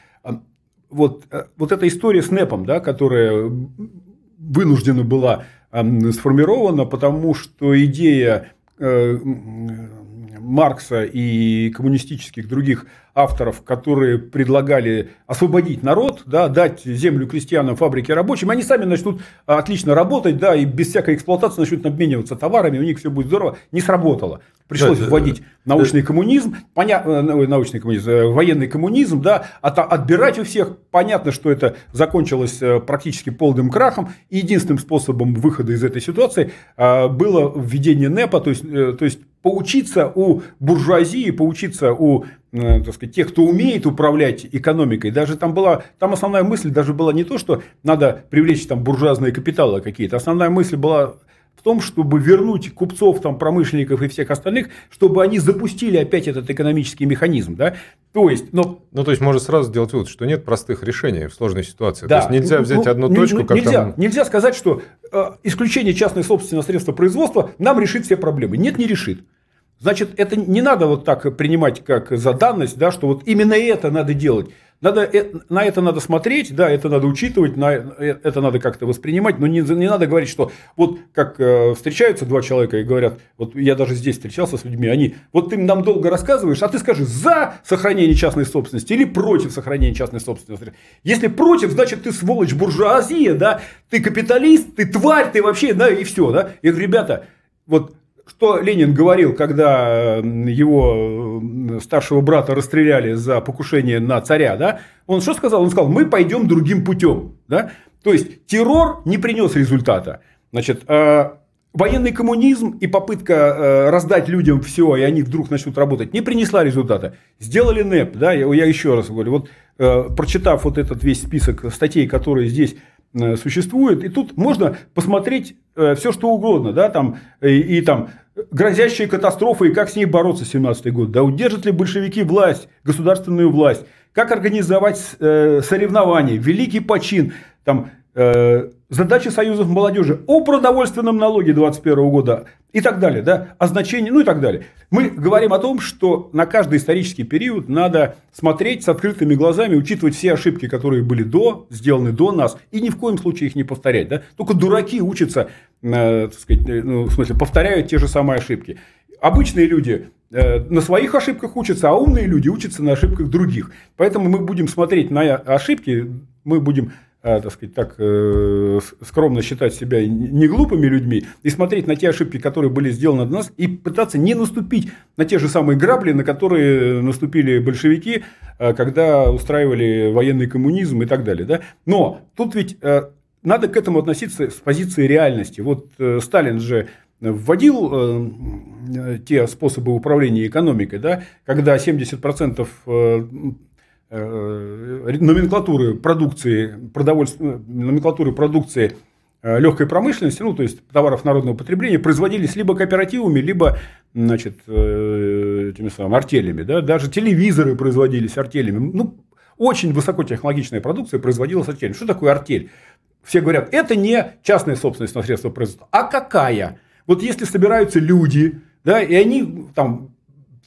Вот, э, вот эта история с НЭПом, да, которая вынуждена была сформирована, потому что идея э, Маркса и коммунистических других авторов, которые предлагали освободить народ, да, дать землю крестьянам, фабрики рабочим, они сами начнут отлично работать, да, и без всякой эксплуатации начнут обмениваться товарами, у них все будет здорово, не сработало. Пришлось да, вводить да, научный да. коммунизм, поня... Э, научный коммунизм, э, военный коммунизм, да, от... отбирать у всех. Понятно, что это закончилось э, практически полным крахом. И единственным способом выхода из этой ситуации было введение НЭПа, то есть, то есть поучиться у буржуазии, поучиться у так сказать, тех, кто умеет управлять экономикой. Даже там была, там основная мысль даже была не то, что надо привлечь там буржуазные капиталы какие-то. Основная мысль была в том, чтобы вернуть купцов, там, промышленников и всех остальных, чтобы они запустили опять этот экономический механизм. Да? То есть, но... Ну, то есть, можно сразу сделать вывод, что нет простых решений в сложной ситуации. Да. То есть, нельзя ну, взять ну, одну ну, точку, как нельзя, там... Нельзя сказать, что э, исключение частной собственности на средства производства нам решит все проблемы. Нет, не решит. Значит, это не надо вот так принимать как за данность, да, что вот именно это надо делать. Надо, э, на это надо смотреть, да, это надо учитывать, на, э, это надо как-то воспринимать, но не, не надо говорить, что вот как э, встречаются два человека и говорят, вот я даже здесь встречался с людьми, они, вот ты нам долго рассказываешь, а ты скажи за сохранение частной собственности или против сохранения частной собственности. Если против, значит ты сволочь буржуазия, да, ты капиталист, ты тварь, ты вообще, да, и все, да. Я говорю, ребята, вот что Ленин говорил, когда его старшего брата расстреляли за покушение на царя, да? Он что сказал? Он сказал, мы пойдем другим путем, да? То есть террор не принес результата. Значит, э, военный коммунизм и попытка э, раздать людям все, и они вдруг начнут работать, не принесла результата. Сделали НЭП, да, я, еще раз говорю, вот э, прочитав вот этот весь список статей, которые здесь существует, и тут можно посмотреть все, что угодно, да, там, и, и там грозящие катастрофы и как с ней бороться 17 год. Да удержат ли большевики власть, государственную власть? Как организовать э, соревнования, великий почин, там, э, задачи союзов молодежи о продовольственном налоге 2021 года и так далее, да, о значении, ну и так далее. Мы говорим о том, что на каждый исторический период надо смотреть с открытыми глазами, учитывать все ошибки, которые были до, сделаны до нас, и ни в коем случае их не повторять. Да? Только дураки учатся, э, так сказать, э, ну, в смысле, повторяют те же самые ошибки. Обычные люди э, на своих ошибках учатся, а умные люди учатся на ошибках других. Поэтому мы будем смотреть на ошибки, мы будем так сказать, так э, скромно считать себя не глупыми людьми и смотреть на те ошибки, которые были сделаны до нас, и пытаться не наступить на те же самые грабли, на которые наступили большевики, а, когда устраивали военный коммунизм и так далее. Да? Но тут ведь э, надо к этому относиться с позиции реальности. Вот э, Сталин же вводил те способы управления экономикой, да, когда 70% Э, номенклатуры продукции, продовольствия, номенклатуры продукции э, легкой промышленности, ну, то есть товаров народного потребления, производились либо кооперативами, либо значит, э, этими самыми артелями. Да? Даже телевизоры производились артелями. Ну, очень высокотехнологичная продукция производилась артелями. Что такое артель? Все говорят, это не частная собственность на средства производства. А какая? Вот если собираются люди, да, и они там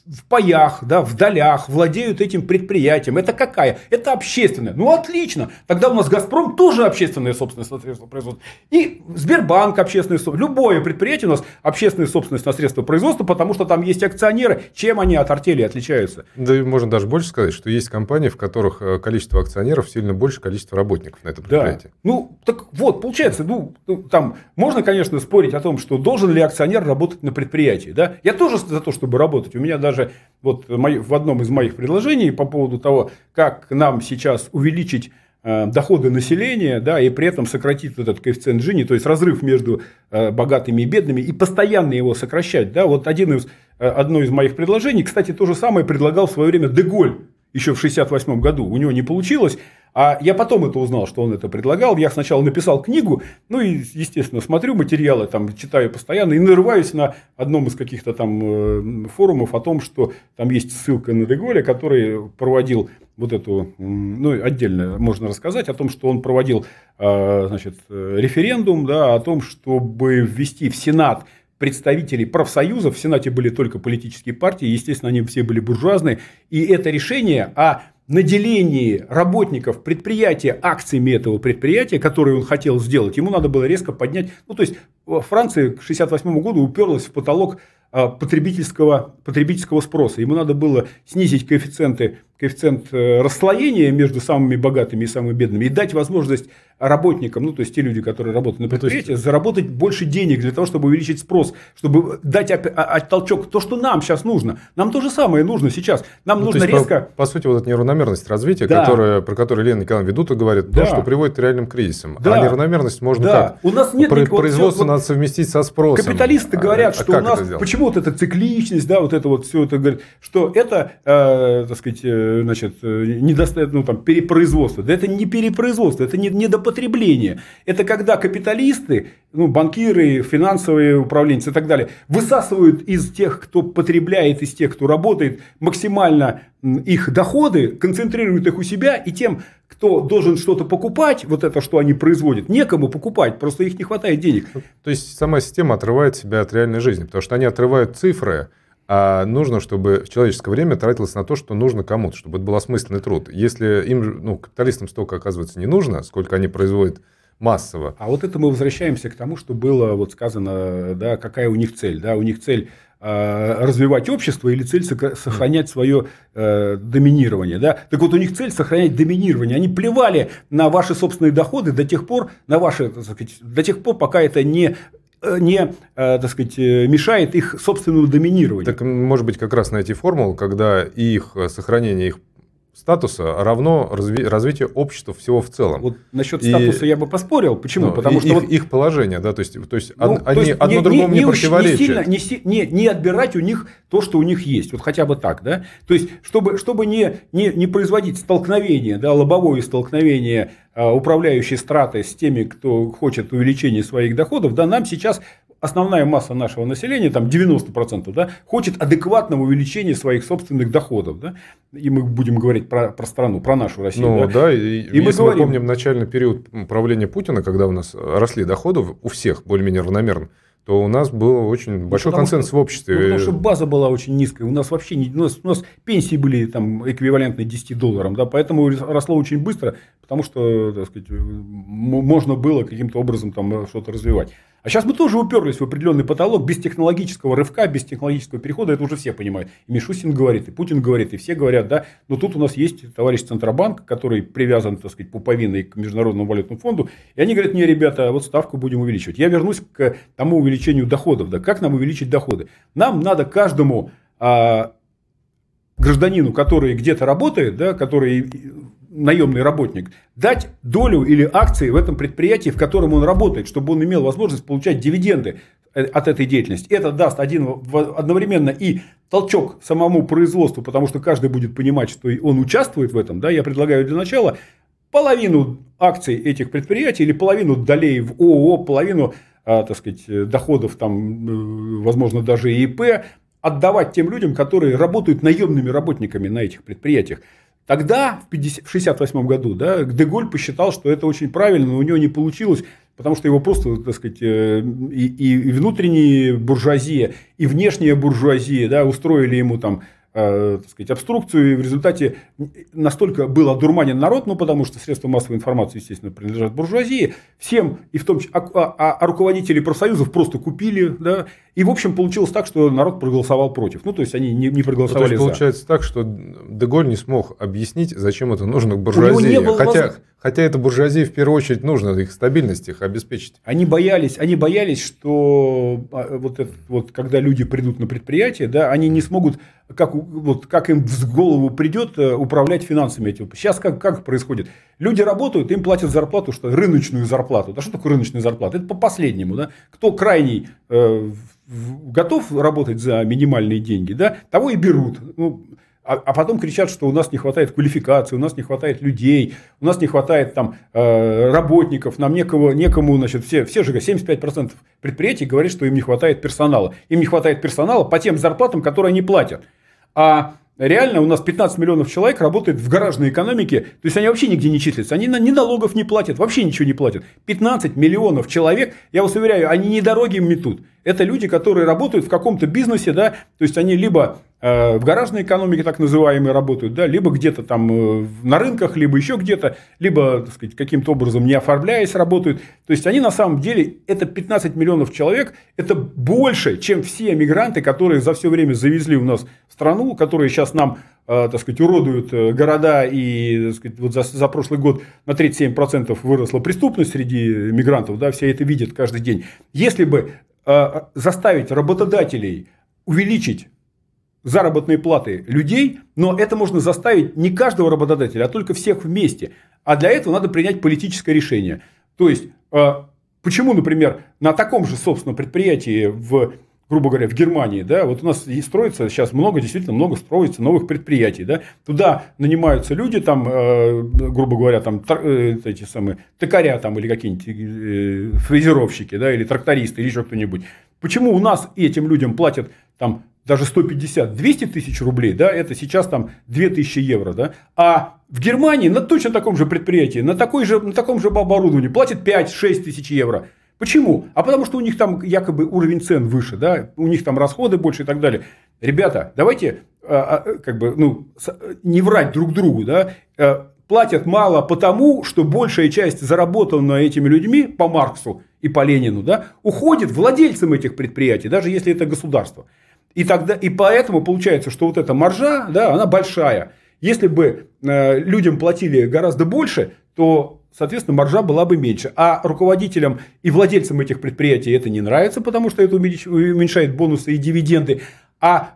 в паях, да, в долях владеют этим предприятием. Это какая? Это общественная. Ну, отлично. Тогда у нас «Газпром» тоже общественная собственность на средства производства. И Сбербанк общественная собственность. Любое предприятие у нас общественная собственность на средства производства, потому что там есть акционеры. Чем они от артели отличаются? Да и можно даже больше сказать, что есть компании, в которых э, количество акционеров сильно больше количества работников на это предприятие. Да. Ну, так вот, получается, ну, ну, там можно, конечно, спорить о том, что должен ли акционер работать на предприятии. Да? Я тоже за то, чтобы работать. У меня даже даже вот в одном из моих предложений по поводу того, как нам сейчас увеличить э, доходы населения, да, и при этом сократить этот коэффициент Джини, то есть разрыв между э, богатыми и бедными, и постоянно его сокращать. Да. Вот один из, э, одно из моих предложений, кстати, то же самое предлагал в свое время Деголь еще в 1968 году. У него не получилось. А я потом это узнал, что он это предлагал. Я сначала написал книгу, ну и, естественно, смотрю материалы, там, читаю постоянно и нарываюсь на одном из каких-то там э, форумов о том, что там есть ссылка на Деголя, который проводил вот эту, ну, отдельно можно рассказать о том, что он проводил, э, значит, референдум, да, о том, чтобы ввести в Сенат представителей профсоюзов, в Сенате были только политические партии, естественно, они все были буржуазные, и это решение о наделении работников предприятия акциями этого предприятия, которые он хотел сделать, ему надо было резко поднять. Ну, то есть, Франция к 1968 году уперлась в потолок а, потребительского, потребительского спроса. Ему надо было снизить коэффициенты, коэффициент э, расслоения между самыми богатыми и самыми бедными и дать возможность работникам, ну то есть те люди, которые работают на предприятии, ну, есть... заработать больше денег для того, чтобы увеличить спрос, чтобы дать толчок. То, что нам сейчас нужно. Нам то же самое нужно сейчас. Нам ну, нужно резко... По, по сути, вот эта неравномерность развития, да. которая, про которую Лена Николаевна ведут и говорит, да. то, что приводит к реальным кризисам. Да. А неравномерность можно да. как? У нас нет Про, Производство вот, надо совместить со спросом. Капиталисты говорят, а, что а у нас... Почему вот эта цикличность, да, вот это вот все это говорит, что это, э, так сказать, э, значит, э, недостаточно, ну, там, перепроизводство. Да это не перепроизводство, это не недопотребление. Это когда капиталисты, ну, банкиры, финансовые управленцы и так далее, высасывают из тех, кто потребляет, из тех, кто работает, максимально их доходы, концентрируют их у себя, и тем, кто должен что-то покупать, вот это, что они производят, некому покупать, просто их не хватает денег. То есть сама система отрывает себя от реальной жизни, потому что они отрывают цифры, а нужно, чтобы человеческое время тратилось на то, что нужно кому-то, чтобы это был осмысленный труд. Если им, ну, капиталистам столько, оказывается, не нужно, сколько они производят массово. А вот это мы возвращаемся к тому, что было вот сказано, да, какая у них цель. Да, у них цель Э, развивать общество или цель сохранять свое э, доминирование. Да? Так вот, у них цель сохранять доминирование. Они плевали на ваши собственные доходы до тех пор, на ваши, сказать, до тех пор, пока это не не, так сказать, мешает их собственному доминированию. Так, может быть, как раз найти формулу, когда их сохранение их статуса равно разви- развитию общества всего в целом. Вот насчет и, статуса я бы поспорил. Почему? Ну, Потому что их, вот, их положение, да, то есть, то есть ну, они то есть одно не, другому не, не, противоречат. Не, сильно, не, не, не отбирать у них то, что у них есть, вот хотя бы так, да. То есть, чтобы, чтобы не, не, не производить столкновение, да, лобовое столкновение а, управляющей стратой с теми, кто хочет увеличения своих доходов, да, нам сейчас основная масса нашего населения, там 90%, да, хочет адекватного увеличения своих собственных доходов. Да? И мы будем говорить про, про страну, про нашу Россию. Ну да, да и, и мы, говорим... мы помним начальный период правления Путина, когда у нас росли доходы у всех более-менее равномерно, то у нас был очень ну, большой консенсус что, в обществе. Ну, потому что база была очень низкая. У нас вообще не, у, нас, у нас пенсии были там эквивалентны 10 долларам, да, поэтому росло очень быстро, потому что, так сказать, можно было каким-то образом там что-то развивать. А сейчас мы тоже уперлись в определенный потолок без технологического рывка, без технологического перехода. Это уже все понимают. И Мишустин говорит, и Путин говорит, и все говорят, да. Но тут у нас есть товарищ Центробанк, который привязан, так сказать, пуповиной к Международному валютному фонду. И они говорят, не, ребята, вот ставку будем увеличивать. Я вернусь к тому увеличению доходов. Да. Как нам увеличить доходы? Нам надо каждому а, гражданину, который где-то работает, да, который наемный работник, дать долю или акции в этом предприятии, в котором он работает, чтобы он имел возможность получать дивиденды э, от этой деятельности. Это даст один, одновременно и толчок самому производству, потому что каждый будет понимать, что он участвует в этом. Да? Я предлагаю для начала половину акций этих предприятий или половину долей в ООО, половину а, так сказать, доходов, там, э, возможно, даже ИП, отдавать тем людям, которые работают наемными работниками на этих предприятиях. Тогда, в 1968 году, да, Деголь посчитал, что это очень правильно, но у него не получилось, потому что его просто, так сказать, э, и, и внутренняя буржуазия, и внешняя буржуазия да, устроили ему там э, так сказать, обструкцию, и в результате настолько был одурманен народ, ну, потому что средства массовой информации, естественно, принадлежат буржуазии, всем, и в том числе, а, а, а руководители профсоюзов просто купили, да, и, в общем, получилось так, что народ проголосовал против. Ну, то есть, они не, не проголосовали ну, то есть, за. получается так, что Деголь не смог объяснить, зачем это нужно буржуазии. Хотя, хотя это буржуазии в первую очередь нужно, их стабильность их обеспечить. Они боялись, они боялись, что а, вот, это, вот когда люди придут на предприятие, да, они не смогут, как, вот, как им в голову придет э, управлять финансами этим. Сейчас как, как происходит? Люди работают, им платят зарплату, что рыночную зарплату. Да что такое рыночная зарплата? Это по последнему. Да? Кто крайний э, готов работать за минимальные деньги, да, того и берут. Ну, а, а потом кричат, что у нас не хватает квалификации, у нас не хватает людей, у нас не хватает там, э, работников, нам некого, некому, значит, все, все же 75% предприятий говорят, что им не хватает персонала. Им не хватает персонала по тем зарплатам, которые они платят. А Реально у нас 15 миллионов человек работает в гаражной экономике, то есть они вообще нигде не числятся, они ни налогов не платят, вообще ничего не платят. 15 миллионов человек, я вас уверяю, они не дороги метут. Это люди, которые работают в каком-то бизнесе, да, то есть они либо в гаражной экономике так называемые работают, да, либо где-то там э, на рынках, либо еще где-то, либо, так сказать, каким-то образом не оформляясь работают. То есть они на самом деле, это 15 миллионов человек, это больше, чем все мигранты, которые за все время завезли у нас в страну, которые сейчас нам э, так сказать, уродуют города, и так сказать, вот за, за прошлый год на 37% выросла преступность среди мигрантов, да, все это видят каждый день. Если бы Э, заставить работодателей увеличить заработные платы людей, но это можно заставить не каждого работодателя, а только всех вместе. А для этого надо принять политическое решение. То есть, э, почему, например, на таком же, собственно, предприятии в грубо говоря, в Германии, да, вот у нас строится сейчас много, действительно много строится новых предприятий, да, туда нанимаются люди, там, э, грубо говоря, там, э, эти самые, токаря там, или какие-нибудь э, фрезеровщики, да, или трактористы, или еще кто-нибудь. Почему у нас этим людям платят там даже 150-200 тысяч рублей, да, это сейчас там 2000 евро, да, а в Германии на точно таком же предприятии, на, такой же, на таком же оборудовании платят 5-6 тысяч евро. Почему? А потому что у них там якобы уровень цен выше, да, у них там расходы больше и так далее. Ребята, давайте а, а, как бы, ну, не врать друг другу, да, а, платят мало потому, что большая часть заработанная этими людьми по Марксу и по Ленину, да, уходит владельцам этих предприятий, даже если это государство. И, тогда, и поэтому получается, что вот эта маржа, да, она большая. Если бы э, людям платили гораздо больше, то соответственно, маржа была бы меньше. А руководителям и владельцам этих предприятий это не нравится, потому что это уменьшает бонусы и дивиденды. А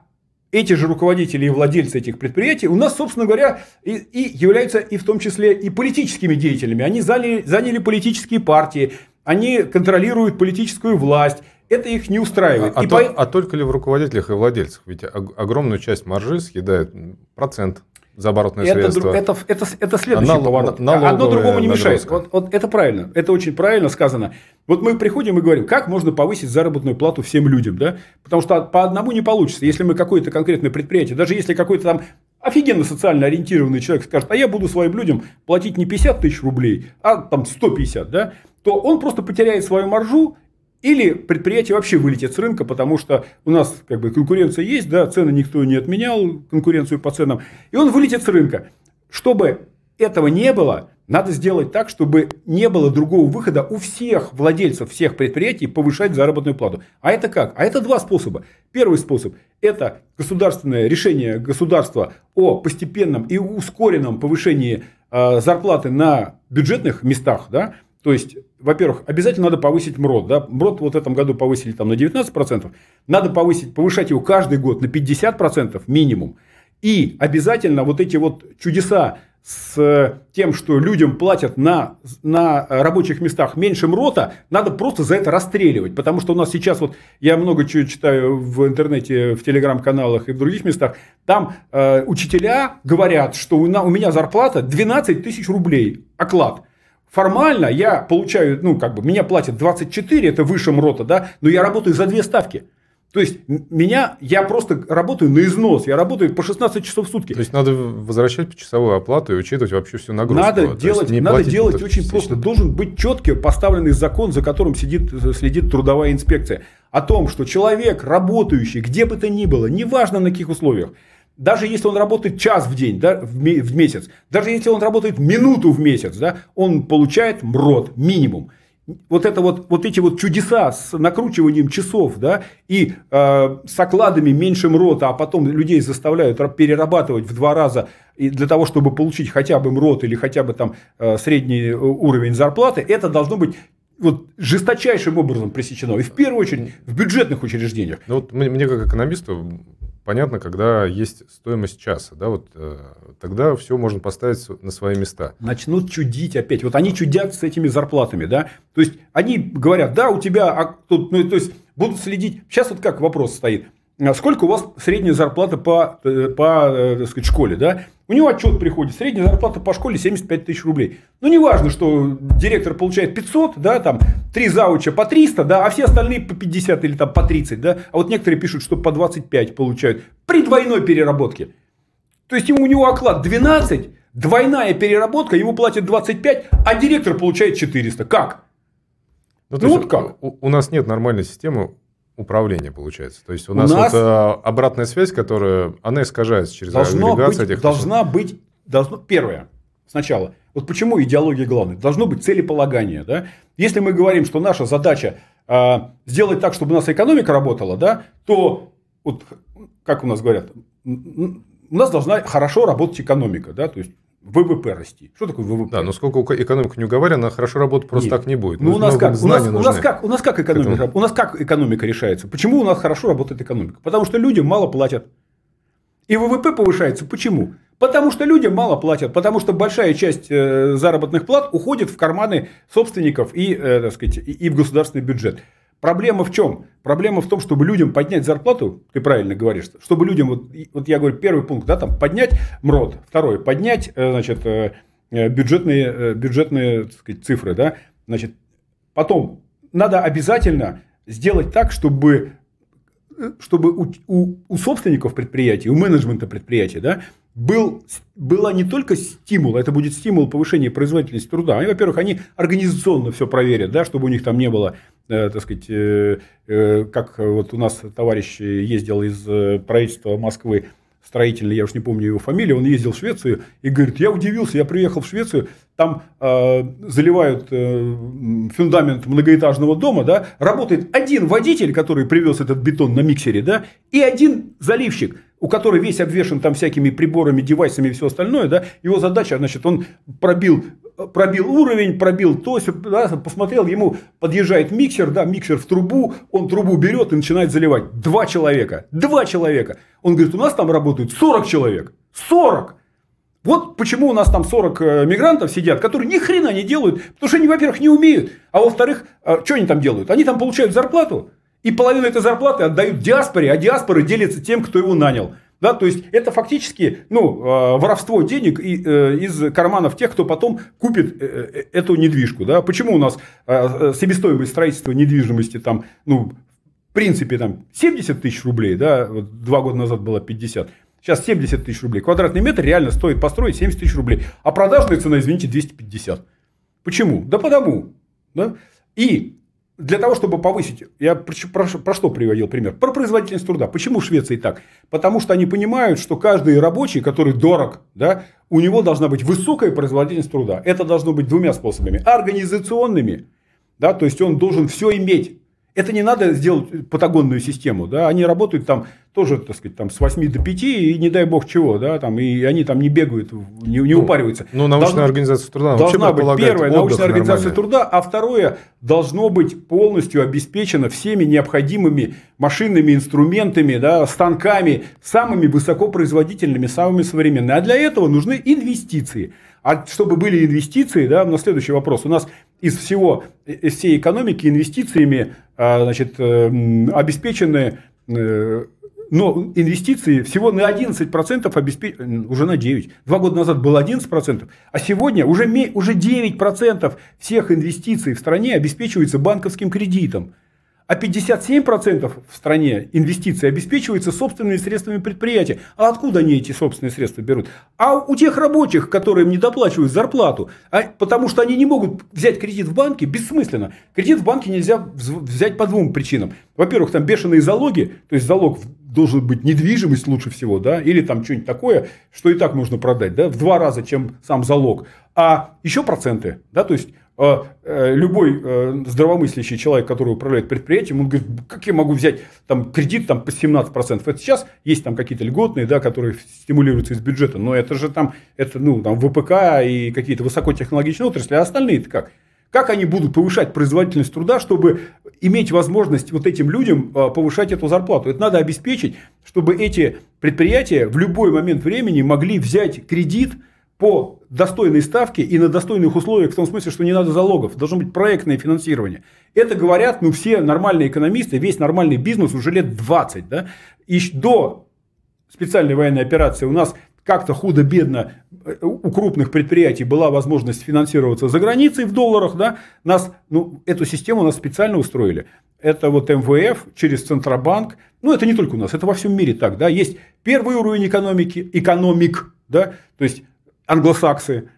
эти же руководители и владельцы этих предприятий у нас, собственно говоря, и, и являются и в том числе и политическими деятелями. Они заняли, заняли политические партии, они контролируют политическую власть. Это их не устраивает. А, а, по... а только ли в руководителях и владельцах? Ведь огромную часть маржи съедает процент за оборотное это, средство. Это, это, это следующий Нал, поворот. Одно другому не мешает. Вот, вот это правильно. Это очень правильно сказано. Вот мы приходим и говорим, как можно повысить заработную плату всем людям. Да? Потому что по одному не получится. Если мы какое-то конкретное предприятие, даже если какой-то там офигенно социально ориентированный человек скажет, а я буду своим людям платить не 50 тысяч рублей, а там 150, да, то он просто потеряет свою маржу или предприятие вообще вылетит с рынка, потому что у нас как бы конкуренция есть, да, цены никто не отменял, конкуренцию по ценам, и он вылетит с рынка. Чтобы этого не было, надо сделать так, чтобы не было другого выхода у всех владельцев всех предприятий повышать заработную плату. А это как? А это два способа. Первый способ – это государственное решение государства о постепенном и ускоренном повышении э, зарплаты на бюджетных местах, да, то есть, во-первых, обязательно надо повысить МРОД. Да? МРОД вот в этом году повысили там, на 19%. Надо повысить, повышать его каждый год на 50% минимум. И обязательно вот эти вот чудеса с тем, что людям платят на, на рабочих местах меньше МРОТа, надо просто за это расстреливать. Потому что у нас сейчас, вот я много чего читаю в интернете, в телеграм-каналах и в других местах, там э, учителя говорят, что у, на, у меня зарплата 12 тысяч рублей, оклад. Формально я получаю, ну, как бы, меня платят 24, это выше МРОТа, да, но я работаю за две ставки. То есть, меня, я просто работаю на износ, я работаю по 16 часов в сутки. То есть, надо возвращать часовую оплату и учитывать вообще всю нагрузку. Надо То делать, надо делать очень просто. Должен быть четкий поставленный закон, за которым сидит, следит трудовая инспекция. О том, что человек, работающий, где бы то ни было, неважно на каких условиях, даже если он работает час в день, да, в, месяц, даже если он работает минуту в месяц, да, он получает МРОД минимум. Вот это вот, вот эти вот чудеса с накручиванием часов, да, и э, с окладами меньшим рота, а потом людей заставляют перерабатывать в два раза для того, чтобы получить хотя бы МРОТ или хотя бы там э, средний э, уровень зарплаты, это должно быть вот жесточайшим образом пресечено. И в первую очередь в бюджетных учреждениях. Ну, вот мне, мне как экономисту понятно, когда есть стоимость часа, да, вот э, тогда все можно поставить на свои места. Начнут чудить опять. Вот они чудят с этими зарплатами, да. То есть они говорят, да, у тебя, а тут, ну, то есть будут следить. Сейчас вот как вопрос стоит. А сколько у вас средняя зарплата по, э, по э, так сказать, школе, да? У него отчет приходит, средняя зарплата по школе 75 тысяч рублей. Ну, не важно, что директор получает 500, да, там, три зауча по 300, да, а все остальные по 50 или там по 30, да. А вот некоторые пишут, что по 25 получают при двойной переработке. То есть, ему у него оклад 12, двойная переработка, ему платят 25, а директор получает 400. Как? Ну, ну вот как? У, у нас нет нормальной системы управления, получается. То есть у нас, у нас... Вот, а, обратная связь, которая, она искажается через должно агрегацию быть, этих... Должна быть, должно, первое, сначала, вот почему идеология главная? Должно быть целеполагание. Да? Если мы говорим, что наша задача э, сделать так, чтобы у нас экономика работала, да, то, вот, как у нас говорят, у нас должна хорошо работать экономика. Да? То есть ВВП расти. Что такое ВВП? Да, но сколько экономика не уговарена, хорошо работать просто Нет. так не будет. Ну, у нас, как? У, нас, у, нас как? у нас как экономика? У нас как экономика решается? Почему у нас хорошо работает экономика? Потому что людям мало платят. И ВВП повышается. Почему? Потому что людям мало платят, потому что большая часть э, заработных плат уходит в карманы собственников и, э, так сказать, и в государственный бюджет. Проблема в чем? Проблема в том, чтобы людям поднять зарплату, ты правильно говоришь, чтобы людям, вот, вот я говорю, первый пункт, да, там, поднять МРОД, второй, поднять, э, значит, э, э, бюджетные, бюджетные так сказать, цифры, да, значит, потом надо обязательно сделать так, чтобы чтобы у, у, у собственников предприятий, у менеджмента предприятия, да, был, была не только стимул, это будет стимул повышения производительности труда. Они, во-первых, они организационно все проверят, да, чтобы у них там не было, так сказать, э, э, как вот у нас товарищ ездил из э, правительства Москвы строительный, я уж не помню его фамилию, он ездил в Швецию и говорит, я удивился, я приехал в Швецию, там э, заливают э, фундамент многоэтажного дома, да, работает один водитель, который привез этот бетон на миксере, да, и один заливщик, у которого весь обвешен там всякими приборами, девайсами и все остальное, да, его задача, значит, он пробил пробил уровень, пробил то, да, посмотрел, ему подъезжает миксер, да, миксер в трубу, он трубу берет и начинает заливать. Два человека, два человека. Он говорит, у нас там работают 40 человек. 40! Вот почему у нас там 40 э, мигрантов сидят, которые ни хрена не делают, потому что они, во-первых, не умеют, а во-вторых, э, что они там делают? Они там получают зарплату, и половину этой зарплаты отдают диаспоре, а диаспора делится тем, кто его нанял. Да, то есть это фактически ну, э, воровство денег из карманов тех, кто потом купит эту недвижку. Да? Почему у нас себестоимость строительства недвижимости там, ну, в принципе там 70 тысяч рублей, да, вот два года назад было 50. Сейчас 70 тысяч рублей. Квадратный метр реально стоит построить 70 тысяч рублей. А продажная цена, извините, 250. Почему? Да потому. Да? И для того, чтобы повысить, я про, про, про что приводил пример? Про производительность труда. Почему в Швеции так? Потому что они понимают, что каждый рабочий, который дорог, да, у него должна быть высокая производительность труда. Это должно быть двумя способами. Организационными, да, то есть он должен все иметь это не надо сделать патагонную систему, да, они работают там тоже, так сказать, там с 8 до 5, и не дай бог чего, да, там, и они там не бегают, не, не ну, упариваются. Ну, научная должна, организация труда должна быть первая научная организация труда, а второе должно быть полностью обеспечено всеми необходимыми машинными инструментами, да, станками, самыми высокопроизводительными, самыми современными. А для этого нужны инвестиции. А чтобы были инвестиции, да, на следующий вопрос. У нас из всего, из всей экономики инвестициями а, значит, э, обеспечены э, но инвестиции всего на 11% обеспечены, уже на 9%. Два года назад было 11%, а сегодня уже, уже 9% всех инвестиций в стране обеспечивается банковским кредитом а 57% в стране инвестиций обеспечиваются собственными средствами предприятия. А откуда они эти собственные средства берут? А у тех рабочих, которые им не доплачивают зарплату, а, потому что они не могут взять кредит в банке, бессмысленно. Кредит в банке нельзя взять по двум причинам. Во-первых, там бешеные залоги, то есть залог должен быть недвижимость лучше всего, да, или там что-нибудь такое, что и так можно продать, да, в два раза, чем сам залог. А еще проценты, да, то есть любой э, здравомыслящий человек, который управляет предприятием, он говорит, как я могу взять там, кредит там, по 17%? Это сейчас есть там какие-то льготные, да, которые стимулируются из бюджета, но это же там, это, ну, там ВПК и какие-то высокотехнологичные отрасли, а остальные-то как? Как они будут повышать производительность труда, чтобы иметь возможность вот этим людям а, повышать эту зарплату? Это надо обеспечить, чтобы эти предприятия в любой момент времени могли взять кредит – по достойной ставке и на достойных условиях, в том смысле, что не надо залогов, должно быть проектное финансирование. Это говорят ну, все нормальные экономисты, весь нормальный бизнес уже лет 20. Да? И до специальной военной операции у нас как-то худо-бедно э, у крупных предприятий была возможность финансироваться за границей в долларах, да, нас, ну, эту систему нас специально устроили. Это вот МВФ через Центробанк, ну, это не только у нас, это во всем мире так, да, есть первый уровень экономики, экономик, да, то есть англосаксы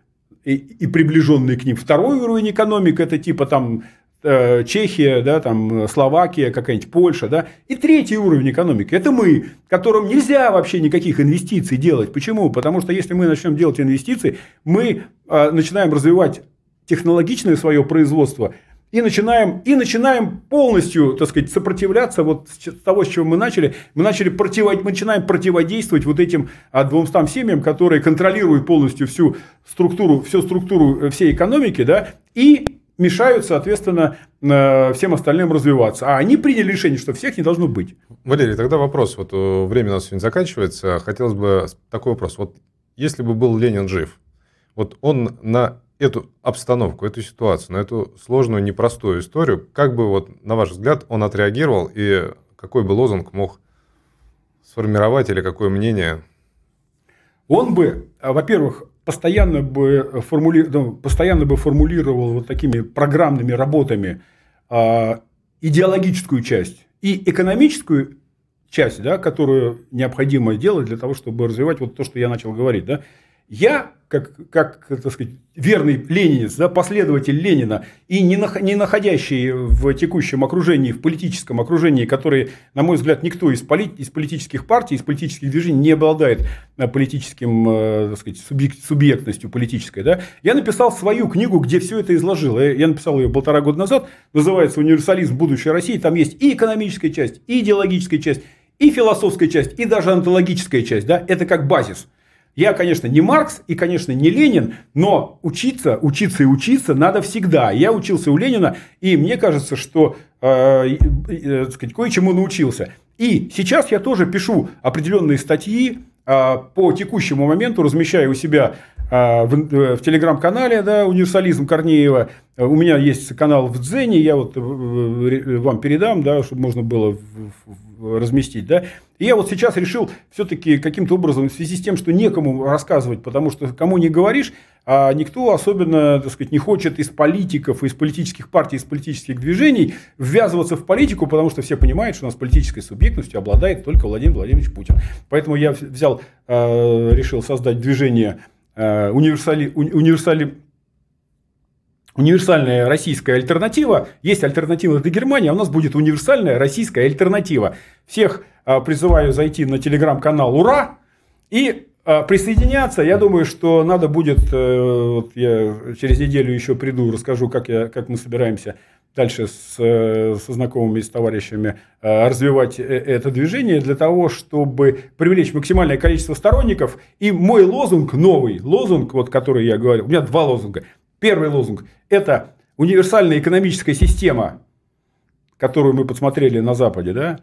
и, и приближенные к ним. Второй уровень экономик это типа там э, Чехия, да, там, Словакия, какая-нибудь Польша, да. И третий уровень экономики – это мы, которым нельзя вообще никаких инвестиций делать. Почему? Потому что если мы начнем делать инвестиции, мы э, начинаем развивать технологичное свое производство – и начинаем, и начинаем полностью, так сказать, сопротивляться вот с того, с чего мы начали. Мы, начали противод... мы начинаем противодействовать вот этим 200 семьям, которые контролируют полностью всю структуру, всю структуру э, всей экономики, да, и мешают, соответственно, э, всем остальным развиваться. А они приняли решение, что всех не должно быть. Валерий, тогда вопрос. Вот э, время у нас сегодня заканчивается. Хотелось бы такой вопрос. Вот если бы был Ленин жив, вот он на эту обстановку, эту ситуацию, на эту сложную, непростую историю, как бы, вот, на ваш взгляд, он отреагировал и какой бы лозунг мог сформировать или какое мнение? Он бы, а, во-первых, постоянно бы, формули... ну, постоянно бы формулировал вот такими программными работами э, идеологическую часть и экономическую часть, да, которую необходимо делать для того, чтобы развивать вот то, что я начал говорить. Да. Я, как, как так сказать, верный ленинец, да, последователь Ленина, и не, нах, не находящий в текущем окружении, в политическом окружении, который, на мой взгляд, никто из, полит, из политических партий, из политических движений не обладает э, политическим, э, так сказать, субъект, субъектностью политической, да, я написал свою книгу, где все это изложил. Я написал ее полтора года назад, называется «Универсализм будущей России». Там есть и экономическая часть, и идеологическая часть, и философская часть, и даже онтологическая часть. Да? Это как базис. Я, конечно, не Маркс и, конечно, не Ленин, но учиться, учиться и учиться надо всегда. Я учился у Ленина, и мне кажется, что э, э, сказать, кое-чему научился. И сейчас я тоже пишу определенные статьи э, по текущему моменту, размещаю у себя э, в, э, в телеграм-канале да, «Универсализм Корнеева». У меня есть канал в Дзене, я вот вам передам, да, чтобы можно было разместить. Да? И я вот сейчас решил все-таки каким-то образом, в связи с тем, что некому рассказывать, потому что кому не говоришь, а никто особенно так сказать, не хочет из политиков, из политических партий, из политических движений ввязываться в политику, потому что все понимают, что у нас политической субъектностью обладает только Владимир Владимирович Путин. Поэтому я взял, э, решил создать движение э, универсали, универсали, универсальная российская альтернатива. Есть альтернатива для Германии, а у нас будет универсальная российская альтернатива. Всех а, призываю зайти на телеграм-канал «Ура!» и а, присоединяться. Я думаю, что надо будет, э, вот я через неделю еще приду, расскажу, как, я, как мы собираемся дальше с, э, со знакомыми, с товарищами э, развивать это движение для того, чтобы привлечь максимальное количество сторонников. И мой лозунг, новый лозунг, вот который я говорю, у меня два лозунга. Первый лозунг – это универсальная экономическая система, которую мы подсмотрели на Западе, да,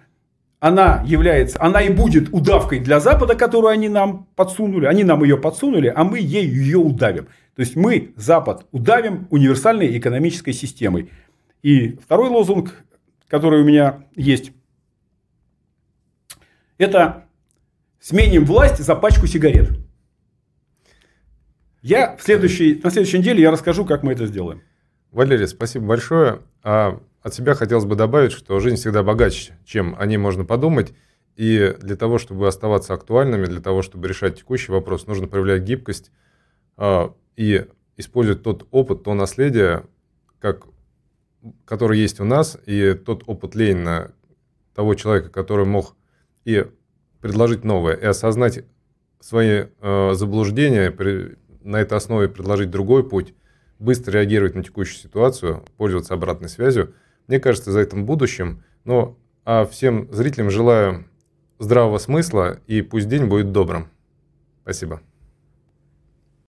она является, она и будет удавкой для Запада, которую они нам подсунули. Они нам ее подсунули, а мы ей ее удавим. То есть мы Запад удавим универсальной экономической системой. И второй лозунг, который у меня есть, это сменим власть за пачку сигарет. Я в следующей, на следующей неделе я расскажу, как мы это сделаем. Валерий, спасибо большое. А от себя хотелось бы добавить, что жизнь всегда богаче, чем о ней можно подумать. И для того, чтобы оставаться актуальными, для того, чтобы решать текущий вопрос, нужно проявлять гибкость э, и использовать тот опыт, то наследие, как, который есть у нас, и тот опыт Ленина, того человека, который мог и предложить новое и осознать свои э, заблуждения, при, на этой основе предложить другой путь, быстро реагировать на текущую ситуацию, пользоваться обратной связью. Мне кажется, за этим будущим. Но а всем зрителям желаю здравого смысла и пусть день будет добрым. Спасибо.